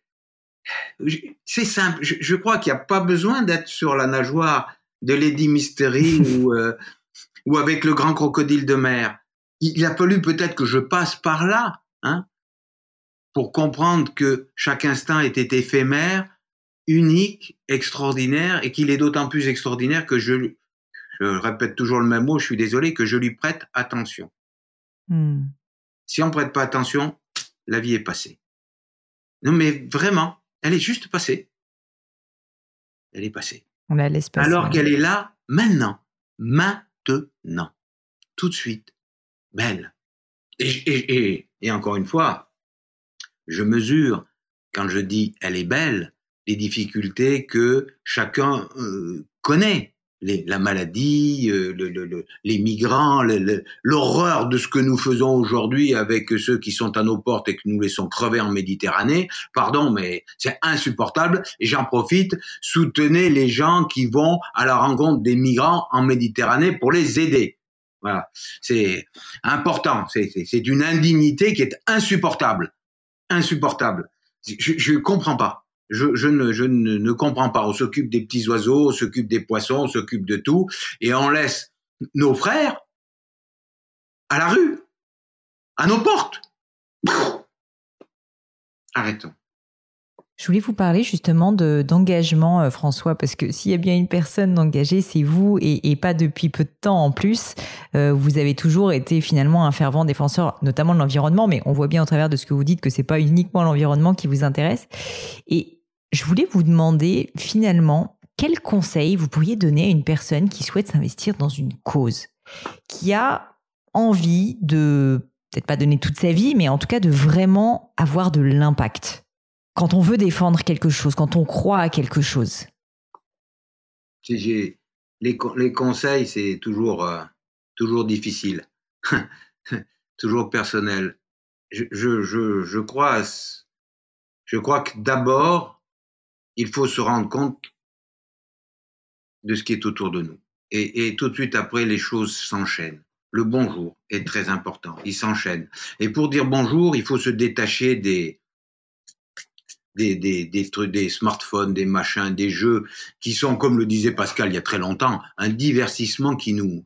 c'est simple. Je, je crois qu'il n'y a pas besoin d'être sur la nageoire de Lady Mystery ou, euh, ou avec le grand crocodile de mer il a fallu peut-être que je passe par là, hein, pour comprendre que chaque instant était éphémère, unique, extraordinaire, et qu'il est d'autant plus extraordinaire que je, je répète toujours le même mot, je suis désolé, que je lui prête attention. Hmm. Si on prête pas attention, la vie est passée. Non, mais vraiment, elle est juste passée. Elle est passée. On la laisse passer. Alors qu'elle est là maintenant, maintenant, tout de suite, belle. Et, encore une fois, je mesure, quand je dis elle est belle, les difficultés que chacun euh, connaît. La maladie, euh, les migrants, l'horreur de ce que nous faisons aujourd'hui avec ceux qui sont à nos portes et que nous laissons crever en Méditerranée. Pardon, mais c'est insupportable. Et j'en profite, soutenez les gens qui vont à la rencontre des migrants en Méditerranée pour les aider. Voilà, c'est important. C'est d'une indignité qui est insupportable, insupportable. Je ne comprends pas. Je, ne, je ne, ne comprends pas. On s'occupe des petits oiseaux, on s'occupe des poissons, on s'occupe de tout, et on laisse nos frères à la rue, à nos portes. Arrêtons. Je voulais vous parler justement d'engagement, euh, François, parce que s'il y a bien une personne engagée, c'est vous, et, pas depuis peu de temps en plus. Euh, vous avez toujours été finalement un fervent défenseur, notamment de l'environnement, mais on voit bien au travers de ce que vous dites que c'est pas uniquement l'environnement qui vous intéresse. Et je voulais vous demander finalement quel conseil vous pourriez donner à une personne qui souhaite s'investir dans une cause, qui a envie de peut-être pas donner toute sa vie, mais en tout cas de vraiment avoir de l'impact quand on veut défendre quelque chose, quand on croit à quelque chose? Les, les, conseils, c'est toujours, euh, toujours difficile, toujours personnel. Je, je, je, crois, je crois que d'abord, il faut se rendre compte de ce qui est autour de nous. Et, tout de suite après, les choses s'enchaînent. Le bonjour est très important, il s'enchaîne. Et pour dire bonjour, il faut se détacher des, smartphones, des machins, des jeux qui sont, comme le disait Pascal il y a très longtemps, un divertissement qui nous,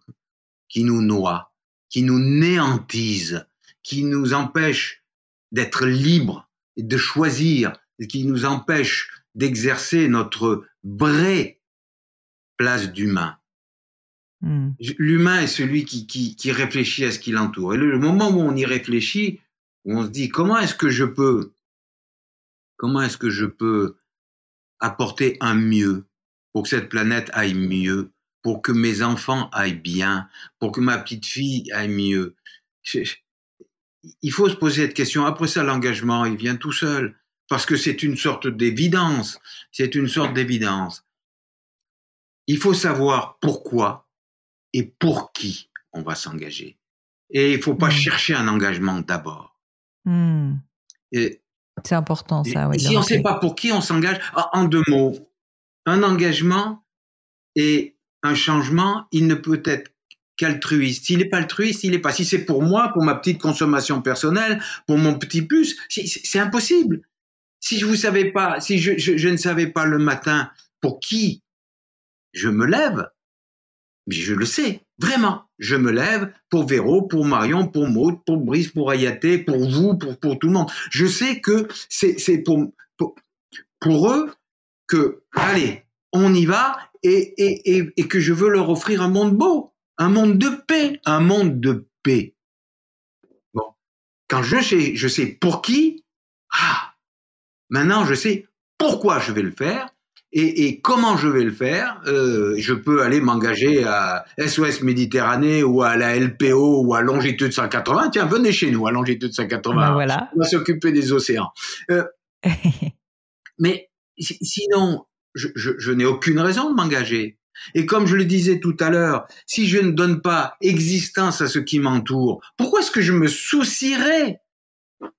noie, qui nous néantise, qui nous empêche d'être libres et de choisir, qui nous empêche d'exercer notre vraie place d'humain. Hmm. L'humain est celui qui, qui, qui, réfléchit à ce qui l'entoure. Et le moment où on y réfléchit, où on se dit comment est-ce que je peux Comment est-ce que je peux apporter un mieux pour que cette planète aille mieux, pour que mes enfants aillent bien, pour que ma petite fille aille mieux? Il faut se poser cette question. Après ça, l'engagement, il vient tout seul, parce que c'est une sorte d'évidence. C'est une sorte d'évidence. Il faut savoir pourquoi et pour qui on va s'engager. Et il ne faut pas mmh. chercher un engagement d'abord. Mmh. Et c'est important ça. si on ne sait pas pour qui on s'engage, en deux mots, un engagement et un changement, il ne peut être qu'altruiste. S'il n'est pas altruiste, il n'est pas. Si c'est pour moi, pour ma petite consommation personnelle, pour mon petit plus, c'est impossible. Si je vous savais pas, si je, ne savais pas le matin pour qui je me lève, mais je le sais, vraiment. Je me lève pour Véro, pour Marion, pour Maud, pour Brice, pour Ayaté, pour vous, pour, pour tout le monde. Je sais que c'est pour, pour, pour, eux que, allez, on y va et, et, et, et que je veux leur offrir un monde beau, un monde de paix, un monde de paix. Bon. Quand je sais, je sais pour qui, ah, maintenant je sais pourquoi je vais le faire Et, et, comment je vais le faire euh, Je peux aller m'engager à SOS Méditerranée ou à la LPO ou à longitude 180. Tiens, venez chez nous à longitude 180. Ben voilà. On va s'occuper des océans. Euh, mais sinon, je, je, je n'ai aucune raison de m'engager. Et comme je le disais tout à l'heure, si je ne donne pas existence à ce qui m'entoure, pourquoi est-ce que je me soucierais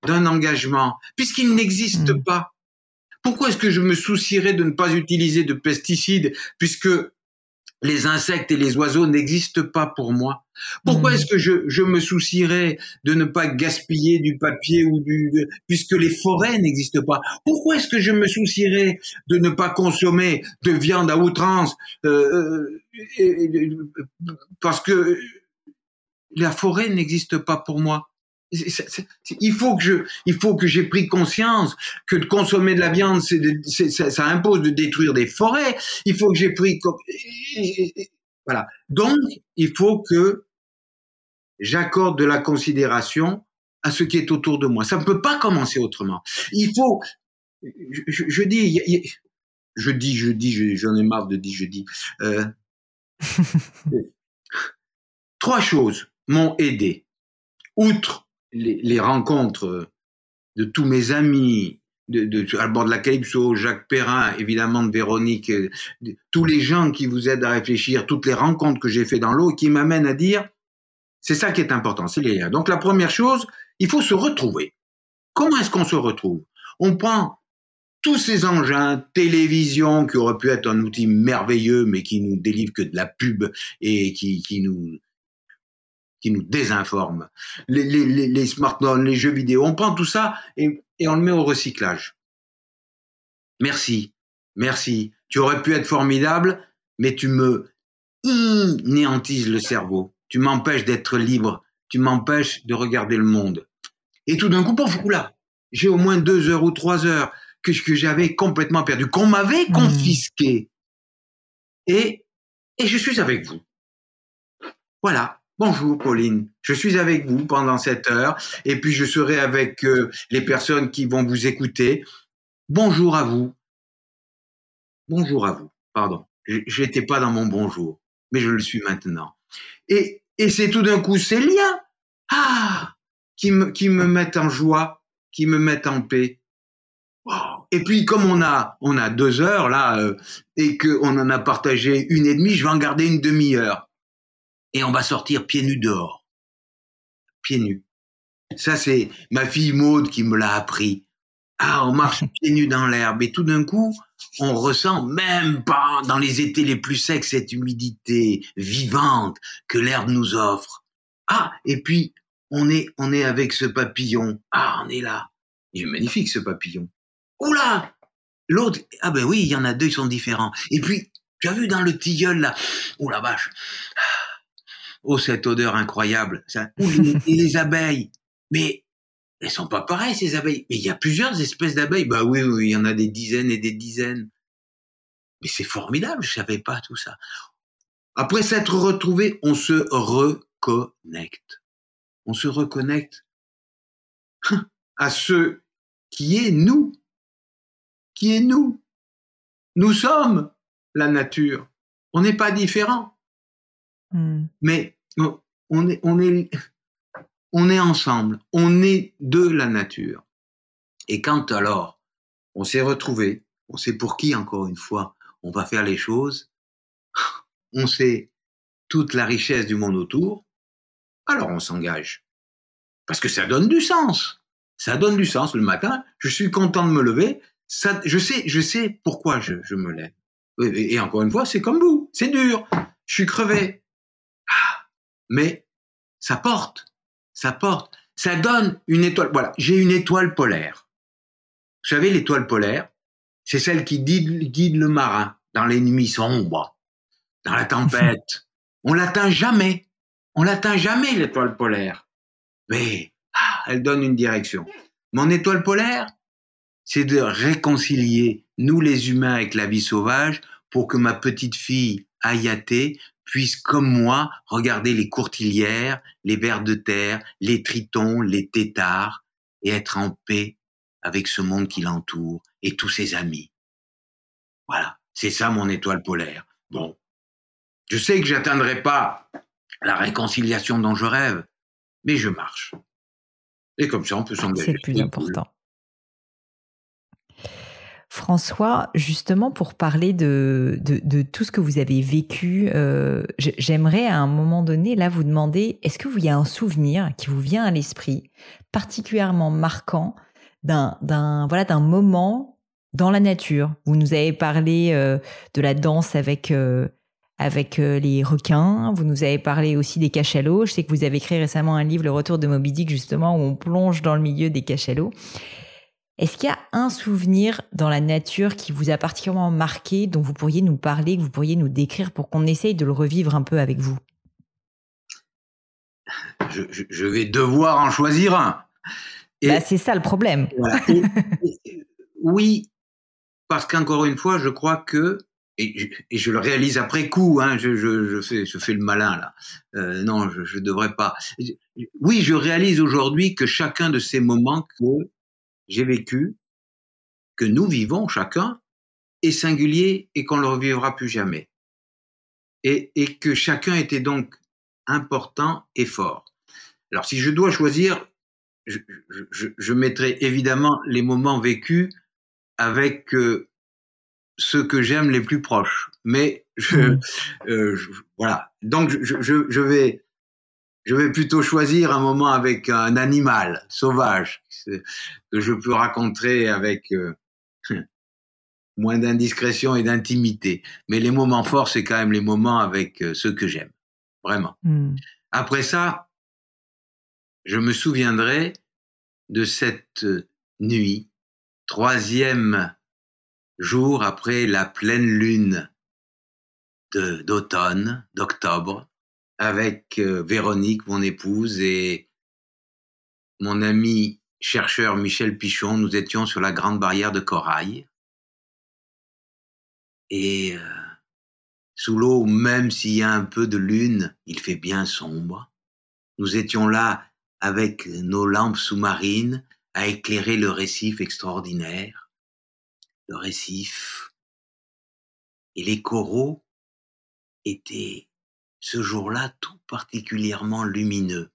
d'un engagement puisqu'il n'existe hmm. pas Pourquoi est-ce que je me soucierais de ne pas utiliser de pesticides puisque les insectes et les oiseaux n'existent pas pour moi? Pourquoi mmh. est-ce que je, je, me soucierais de ne pas gaspiller du papier ou du puisque les forêts n'existent pas? Pourquoi est-ce que je me soucierais de ne pas consommer de viande à outrance euh, euh parce que la forêt n'existe pas pour moi? Il faut que je, il faut que j'ai pris conscience que de consommer de la viande, c'est, ça, ça, impose de détruire des forêts. Il faut que j'ai pris, voilà. Donc, il faut que j'accorde de la considération à ce qui est autour de moi. Ça ne peut pas commencer autrement. Il faut, je, je dis, je dis, je dis, j'en ai marre de dire, je dis. Euh, trois choses m'ont aidé. Outre les, rencontres de tous mes amis, de, de, à bord de la Calypso, Jacques Perrin, évidemment de Véronique, euh, tous les gens qui vous aident à réfléchir, toutes les rencontres que j'ai fait dans l'eau qui m'amènent à dire, c'est ça qui est important, c'est les liens. Donc la première chose, il faut se retrouver. Comment est-ce qu'on se retrouve? On prend tous ces engins, télévision, qui aurait pu être un outil merveilleux, mais qui nous délivre que de la pub et qui, qui nous qui nous désinforment, les, les, les, les, smartphones, les jeux vidéo, on prend tout ça et, et on le met au recyclage. Merci, merci. Tu aurais pu être formidable, mais tu me inéantises le cerveau. Tu m'empêches d'être libre. Tu m'empêches de regarder le monde. Et tout d'un coup, pouf, là, j'ai au moins deux heures ou trois heures que, que j'avais complètement perdu, qu'on m'avait mmh. confisqué. Et, et je suis avec vous. Voilà. Bonjour Pauline, je suis avec vous pendant cette heure et puis je serai avec euh, les personnes qui vont vous écouter. Bonjour à vous. Bonjour à vous. Pardon, j'étais pas dans mon bonjour, mais je le suis maintenant. Et, et c'est tout d'un coup ces liens ah, qui, me, qui me mettent en joie, qui me mettent en paix. Et puis comme on a on a deux heures là euh, et qu'on en a partagé une et demie, je vais en garder une demi-heure et on va sortir pieds nus dehors. Pieds nus. Ça, c'est ma fille Maude qui me l'a appris. Ah, on marche pieds nus dans l'herbe et tout d'un coup, on ressent même pas dans les étés les plus secs cette humidité vivante que l'herbe nous offre. Ah, et puis on est on est avec ce papillon. Ah, on est là. Il est magnifique ce papillon. Oula L'autre, ah ben oui, il y en a deux, ils sont différents. Et puis, tu as vu dans le tilleul là, oh la vache, Oh, cette odeur incroyable. Ça, et les abeilles. Mais elles sont pas pareilles, ces abeilles. Mais il y a plusieurs espèces d'abeilles. Bah oui, oui, il y en a des dizaines et des dizaines. Mais c'est formidable, je savais pas tout ça. Après s'être retrouvé, on se reconnecte. On se reconnecte à ce qui est nous. Qui est nous. Nous sommes la nature. On n'est pas différent. Hmm. Mais on est, on, est, on est ensemble, on est de la nature. Et quand alors on s'est retrouvé, on sait pour qui encore une fois on va faire les choses, on sait toute la richesse du monde autour, alors on s'engage. Parce que ça donne du sens. Ça donne du sens le matin. Je suis content de me lever. Ça, je sais, je sais pourquoi je, me lève. Et encore une fois, c'est comme vous. C'est dur. Je suis crevé mais ça porte, ça porte, ça donne une étoile. Voilà, j'ai une étoile polaire. Vous savez, l'étoile polaire, c'est celle qui guide, le marin dans les nuits sombres, dans la tempête. On l'atteint jamais. On l'atteint jamais, l'étoile polaire. Mais ah, elle donne une direction. Mon étoile polaire, c'est de réconcilier nous les humains avec la vie sauvage pour que ma petite fille Ayaté puisse, comme moi, regarder les courtilières, les vers de terre, les tritons, les têtards, et être en paix avec ce monde qui l'entoure et tous ses amis. Voilà. C'est ça mon étoile polaire. Bon, je sais que j'atteindrai pas la réconciliation dont je rêve, mais je marche. Et comme ça, on peut s'engager. C'est le plus important. François, justement pour parler de, de, tout ce que vous avez vécu, euh, j'aimerais à un moment donné là vous demander, est-ce que vous y a un souvenir qui vous vient à l'esprit particulièrement marquant d'un voilà d'un moment dans la nature? Vous nous avez parlé euh, de la danse avec euh, avec les requins. Vous nous avez parlé aussi des cachalots. Je sais que vous avez écrit récemment un livre, Le Retour de Moby Dick, justement, où on plonge dans le milieu des cachalots. Est-ce qu'il y a un souvenir dans la nature qui vous a particulièrement marqué, dont vous pourriez nous parler, que vous pourriez nous décrire pour qu'on essaye de le revivre un peu avec vous? Je, vais devoir en choisir un. Bah, c'est ça le problème. oui, parce qu'encore une fois, je crois que, et je, le réalise après coup, hein, je, fais, je fais le malin là. Euh, non, je ne devrais pas. Oui, je réalise aujourd'hui que chacun de ces moments que j'ai vécu, que nous vivons chacun, est singulier et qu'on ne le revivra plus jamais. Et, et que chacun était donc important et fort. Alors si je dois choisir, je, je, je mettrai évidemment les moments vécus avec euh, ceux que j'aime les plus proches. Mais je, mmh. euh, voilà. Donc je, je, vais je vais plutôt choisir un moment avec un animal sauvage que je peux raconter avec euh, moins d'indiscrétion et d'intimité. Mais les moments forts, c'est quand même les moments avec euh, ceux que j'aime, vraiment. Hmm. Après ça, je me souviendrai de cette nuit, troisième jour après la pleine lune d'automne, d'octobre, avec euh, Véronique, mon épouse, et mon ami chercheur Michel Pichon. Nous étions sur la grande barrière de corail. Et euh, sous l'eau, même s'il y a un peu de lune, il fait bien sombre. Nous étions là avec nos lampes sous-marines à éclairer le récif extraordinaire. Le récif. Et les coraux étaient ce jour-là tout particulièrement lumineux.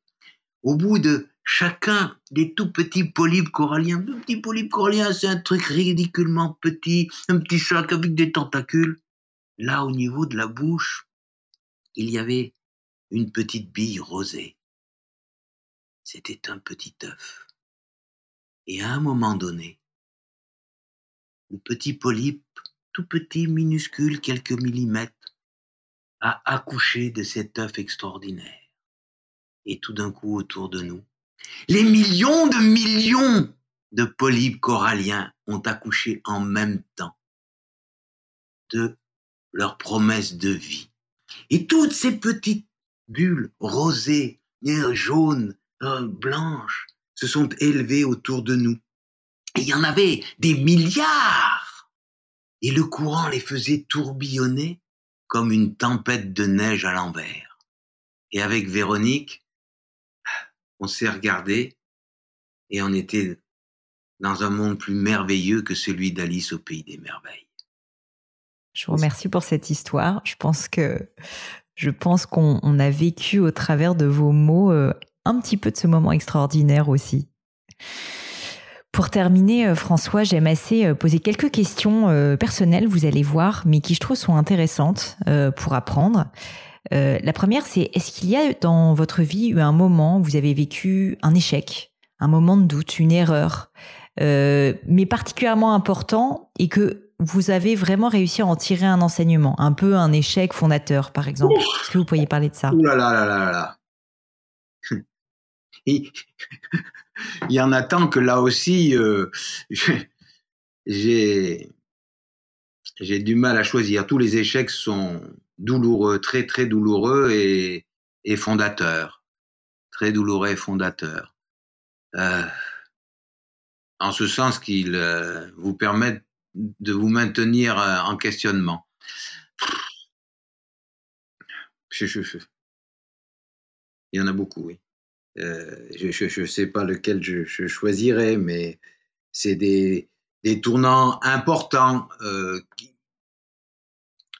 Au bout de chacun des tout petits polypes coralliens, le petit polype corallien, c'est un truc ridiculement petit, un petit sac avec des tentacules. Là, au niveau de la bouche, il y avait une petite bille rosée. C'était un petit œuf. Et à un moment donné, le petit polype, tout petit, minuscule, quelques millimètres, a accouché de cet œuf extraordinaire. Et tout d'un coup, autour de nous, les millions de millions de polypes coralliens ont accouché en même temps de leur promesse de vie. Et toutes ces petites bulles rosées, jaunes, euh, blanches, se sont élevées autour de nous. Il y en avait des milliards. Et le courant les faisait tourbillonner comme une tempête de neige à l'envers. Et avec Véronique, on s'est regardé et on était dans un monde plus merveilleux que celui d'Alice au pays des merveilles. Je vous remercie pour cette histoire. Je pense que je pense qu'on a vécu au travers de vos mots euh, un petit peu de ce moment extraordinaire aussi. Pour terminer, euh, François, j'aime assez euh, poser quelques questions euh, personnelles, vous allez voir, mais qui je trouve sont intéressantes pour apprendre. la première, c'est est-ce qu'il y a dans votre vie eu un moment où vous avez vécu un échec, un moment de doute, une erreur, mais particulièrement important et que vous avez vraiment réussi à en tirer un enseignement, un peu un échec fondateur, par exemple? Est-ce que vous pourriez parler de ça? Ouh là là là là là il y en a tant que là aussi, euh, j'ai j'ai du mal à choisir. Tous les échecs sont douloureux, très très douloureux et, fondateurs. Très douloureux et fondateurs. Euh, en ce sens qu'ils euh, vous permettent de vous maintenir en questionnement. Il y en a beaucoup, oui. Euh, je ne sais pas lequel je, choisirais, mais c'est des, tournants importants euh, qui,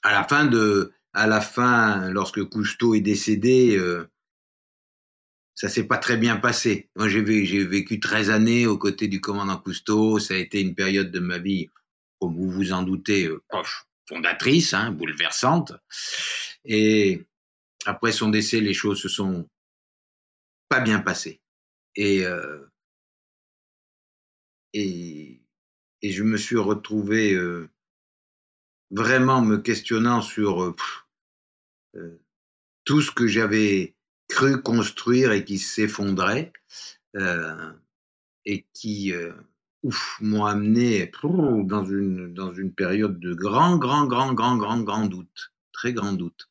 à la fin de, à la fin, lorsque Cousteau est décédé, euh, ça s'est pas très bien passé. Moi, j'ai vécu 13 années aux côtés du commandant Cousteau. Ça a été une période de ma vie, comme vous vous en doutez, euh, fondatrice, hein, bouleversante. Et après son décès, les choses se sont pas bien passées. Et, euh, et, et, je me suis retrouvé euh, vraiment me questionnant sur euh, tout ce que j'avais cru construire et qui s'effondrait et qui euh, m'ont amené dans une, dans une période de grand, grand, grand, grand, grand, grand doute, très grand doute.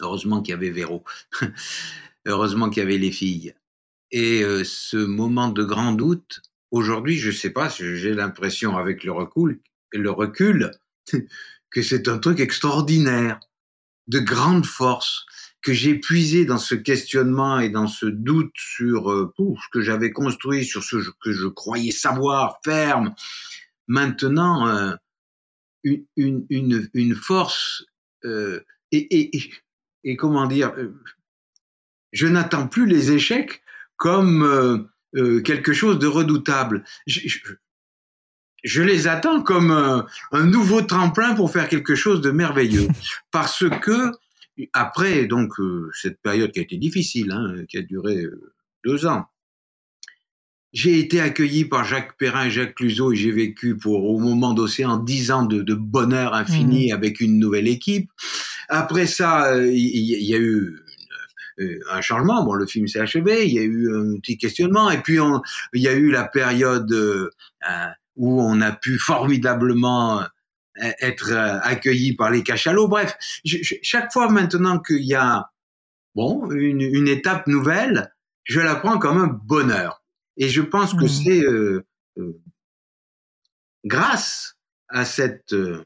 Heureusement qu'il y avait Véro, heureusement qu'il y avait les filles. Et euh, ce moment de grand doute, aujourd'hui, je sais pas, j'ai l'impression avec le recul, le recul, que c'est un truc extraordinaire, de grande force que j'ai puisé dans ce questionnement et dans ce doute sur euh, ce que j'avais construit, sur ce que je croyais savoir, ferme, maintenant euh, une, une, une, force euh, et, et, et, comment dire, euh, je n'attends plus les échecs comme euh, euh, quelque chose de redoutable. Je, je, je les attends comme un, un, nouveau tremplin pour faire quelque chose de merveilleux, parce que après, donc, euh, cette période qui a été difficile, hein, qui a duré euh, deux ans, j'ai été accueilli par Jacques Perrin et Jacques Cluzot et j'ai vécu pour, au moment d'Océan, dix ans de, de, bonheur infini mmh. avec une nouvelle équipe. Après ça, il euh, y, y, a eu un changement. Bon, le film s'est achevé, il y a eu un petit questionnement, et puis il y a eu la période euh, où on a pu formidablement être euh, accueilli par les cachalots. Bref, je, je, chaque fois maintenant qu'il y a bon une, une, étape nouvelle, je la prends comme un bonheur. Et je pense mmh. que c'est euh, euh, grâce à cet euh,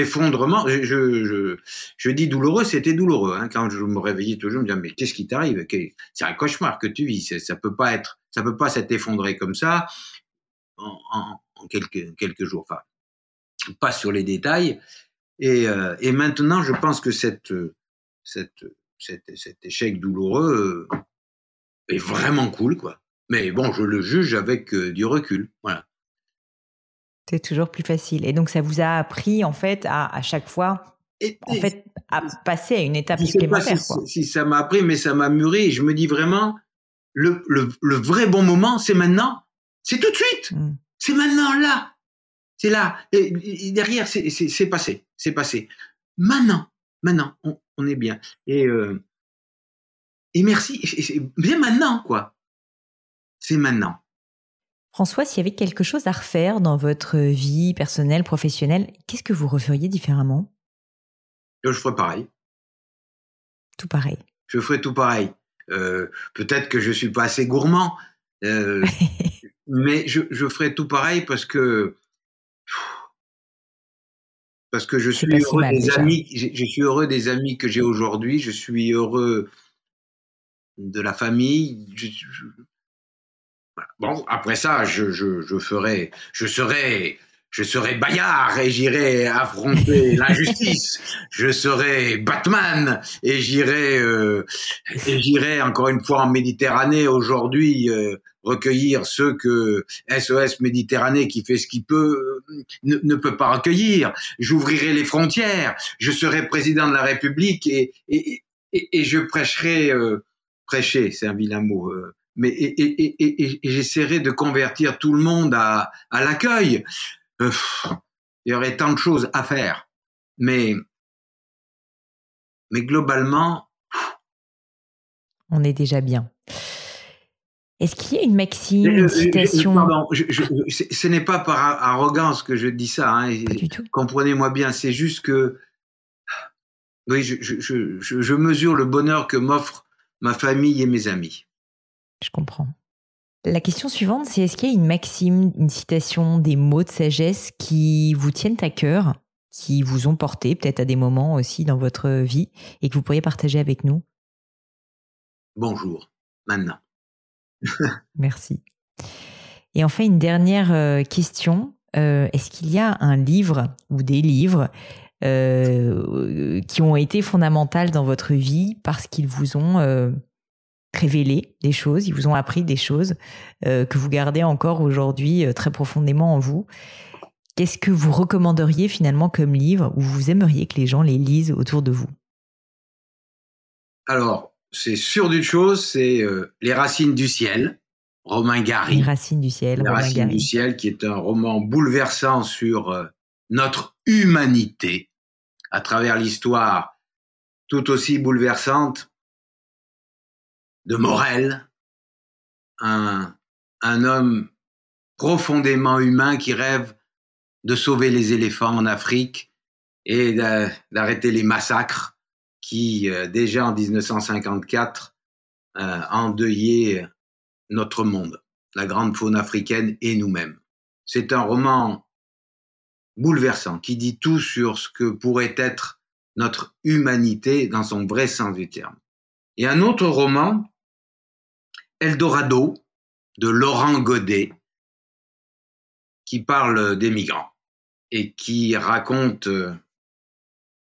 effondrement, je, je, je, dis douloureux, c'était douloureux. Hein, quand je me réveillais toujours, je me disais mais qu'est-ce qui t'arrive? C'est un cauchemar que tu vis. Ça peut pas être, ça peut pas s'être effondré comme ça en, quelques jours. Pas sur les détails. Et, euh, et maintenant, je pense que cette, cette, cette, cet échec douloureux euh, est vraiment cool, quoi. Mais bon, je le juge avec euh, du recul. Voilà. C'est toujours plus facile. Et donc, ça vous a appris, en fait, à, à chaque fois, et, en fait, à passer à une étape supplémentaire. Si, si, ça m'a appris, mais ça m'a mûri. Je me dis vraiment, le, le, le vrai bon moment, c'est maintenant. C'est tout de suite. Mm. C'est maintenant, là. C'est là. Et, et derrière, c'est passé. C'est passé. Maintenant, maintenant, on, on, est bien. Et, euh, et merci. C'est bien maintenant, quoi. C'est maintenant. François, s'il y avait quelque chose à refaire dans votre vie personnelle, professionnelle, qu'est-ce que vous referiez différemment? Je ferais pareil. Tout pareil. Je ferais tout pareil. Euh, Peut-être que je suis pas assez gourmand, euh, mais je, je ferais tout pareil parce que parce que je suis heureux des déjà. amis, je, je, suis heureux des amis que j'ai aujourd'hui, je suis heureux de la famille. Je, voilà. Bon, après ça, je, je, ferai, je serai, je serai Bayard et j'irai affronter l'injustice. Je serai Batman et j'irai, euh, et j'irai encore une fois en Méditerranée aujourd'hui. Euh, recueillir ceux que SOS Méditerranée, qui fait ce qu'il peut, ne, ne, peut pas recueillir. J'ouvrirai les frontières. Je serai président de la République et, et, et, et je prêcherai, euh, prêcher, c'est un vilain mot, euh, mais et, et j'essaierai de convertir tout le monde à, à l'accueil. Euh, il y aurait tant de choses à faire, mais mais globalement, on est déjà bien. Est-ce qu'il y a une maxime, une citation Pardon, je, je, ce n'est pas par arrogance que je dis ça. Hein, Comprenez-moi bien, c'est juste que oui, je, je, mesure le bonheur que m'offre ma famille et mes amis. Je comprends. La question suivante, c'est est-ce qu'il y a une maxime, une citation, des mots de sagesse qui vous tiennent à cœur, qui vous ont porté peut-être à des moments aussi dans votre vie et que vous pourriez partager avec nous? Bonjour, maintenant. Merci. Et enfin, une dernière question. est-ce qu'il y a un livre ou des livres qui ont été fondamentaux dans votre vie parce qu'ils vous ont révélé des choses, ils vous ont appris des choses que vous gardez encore aujourd'hui très profondément en vous. Qu'est-ce que vous recommanderiez finalement comme livre ou vous aimeriez que les gens les lisent autour de vous? Alors, c'est sûr d'une chose, c'est euh, Les Racines du ciel, Romain Gary. Les Racines du ciel, Les Racines du ciel, qui est un roman bouleversant sur euh, notre humanité à travers l'histoire tout aussi bouleversante de Morel, un, homme profondément humain qui rêve de sauver les éléphants en Afrique et d'arrêter les massacres qui, euh, déjà en 1954, euh, endeuillaient notre monde, la grande faune africaine et nous-mêmes. C'est un roman bouleversant qui dit tout sur ce que pourrait être notre humanité dans son vrai sens du terme. Et un autre roman, Eldorado, de Laurent Godet, qui parle des migrants et qui raconte euh,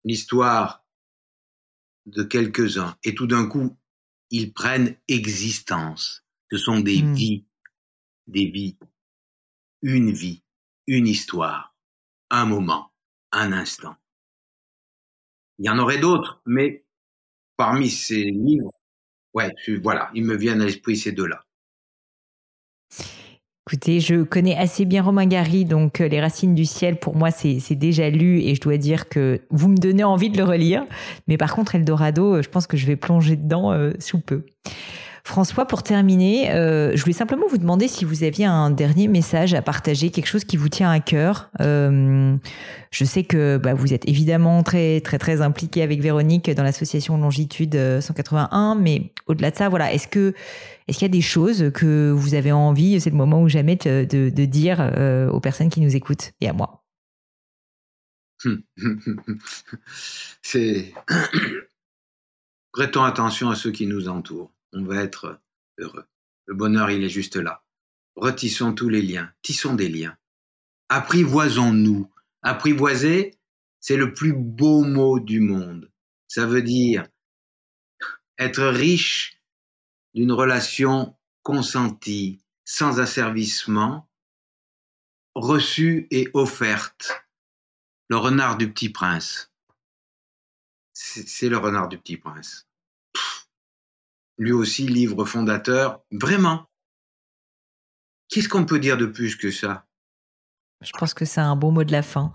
l'histoire de quelques-uns. Et tout d'un coup, ils prennent existence. Ce sont des hmm. vies, des vies, une vie, une histoire, un moment, un instant. Il y en aurait d'autres, mais parmi ces livres, ouais, voilà, ils me viennent à l'esprit ces deux-là. Écoutez, je connais assez bien Romain Gary, donc euh, Les Racines du Ciel, pour moi, c'est déjà lu et je dois dire que vous me donnez envie de le relire. Mais par contre, Eldorado, euh, je pense que je vais plonger dedans euh, sous peu. François, pour terminer, euh, je voulais simplement vous demander si vous aviez un dernier message à partager, quelque chose qui vous tient à cœur. Euh, je sais que bah, vous êtes évidemment très très très impliqué avec Véronique dans l'association Longitude 181, mais au-delà de ça, voilà, est-ce que est-ce qu'il y a des choses que vous avez envie, c'est le moment ou jamais, de, dire euh, aux personnes qui nous écoutent et à moi? C'est prêtons attention à ceux qui nous entourent on va être heureux. Le bonheur, il est juste là. Retissons tous les liens, tissons des liens. Apprivoisons-nous. Apprivoiser, c'est le plus beau mot du monde. Ça veut dire être riche d'une relation consentie, sans asservissement, reçue et offerte. Le renard du petit prince. C'est le renard du petit prince lui aussi livre fondateur. Vraiment. Qu'est-ce qu'on peut dire de plus que ça? Je pense que c'est un bon mot de la fin.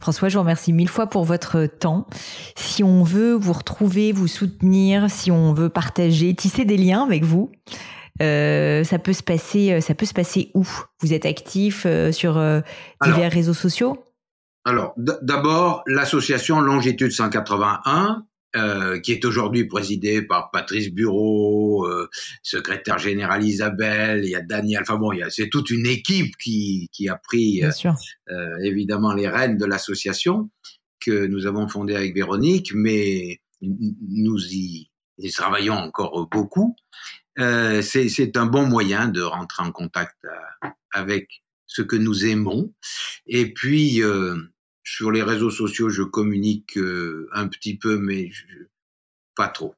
François, je vous remercie mille fois pour votre temps. Si on veut vous retrouver, vous soutenir, si on veut partager, tisser des liens avec vous, euh, ça peut se passer, euh, ça peut se passer où? Vous êtes actif euh, sur divers réseaux sociaux? Alors, d'abord, l'association Longitude 181, euh, qui est aujourd'hui présidé par Patrice Bureau, euh, secrétaire général Isabelle, il y a Daniel, enfin bon, c'est toute une équipe qui, qui a pris euh, évidemment les rênes de l'association que nous avons fondée avec Véronique, mais nous y, y travaillons encore beaucoup. c'est un bon moyen de rentrer en contact avec ce que nous aimons. Et puis, sur les réseaux sociaux, je communique euh, un petit peu, mais pas trop.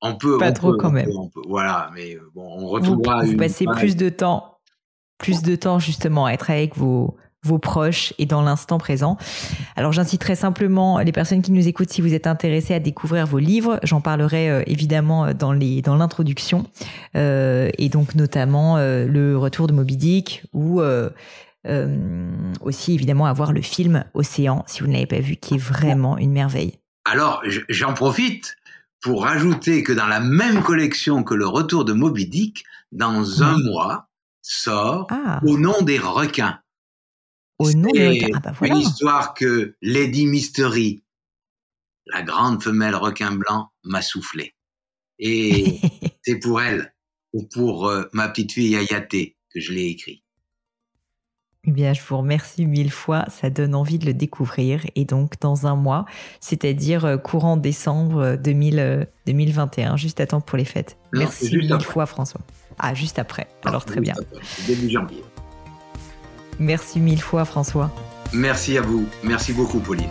On peut. Pas trop quand même. voilà, mais euh, bon, on retrouvera. Vous, vous passez plus de temps, plus de temps justement à être avec vos vos proches et dans l'instant présent. Alors j'inciterai simplement les personnes qui nous écoutent si vous êtes intéressés à découvrir vos livres. J'en parlerai euh, évidemment dans les dans l'introduction et donc notamment le retour de Moby Dick ou euh, aussi évidemment avoir le film Océan, si vous ne l'avez pas vu, qui est vraiment une merveille. Alors, j'en profite pour rajouter que dans la même collection que le retour de Moby Dick, dans un mois, sort ah. Au nom des requins. Au nom des requins. Ah bah Une histoire que Lady Mystery, la grande femelle requin blanc, m'a soufflé. Et c'est pour elle, ou pour euh, ma petite fille Ayaté, que je l'ai écrit. Eh bien, je vous remercie mille fois. Ça donne envie de le découvrir. Et donc, dans un mois, c'est-à-dire euh, courant décembre 2000, 2021, euh, juste à temps pour les fêtes. Merci mille fois, François. Ah, juste après. Alors, très bien. début janvier. Merci mille fois François. Merci à vous. Merci beaucoup Pauline.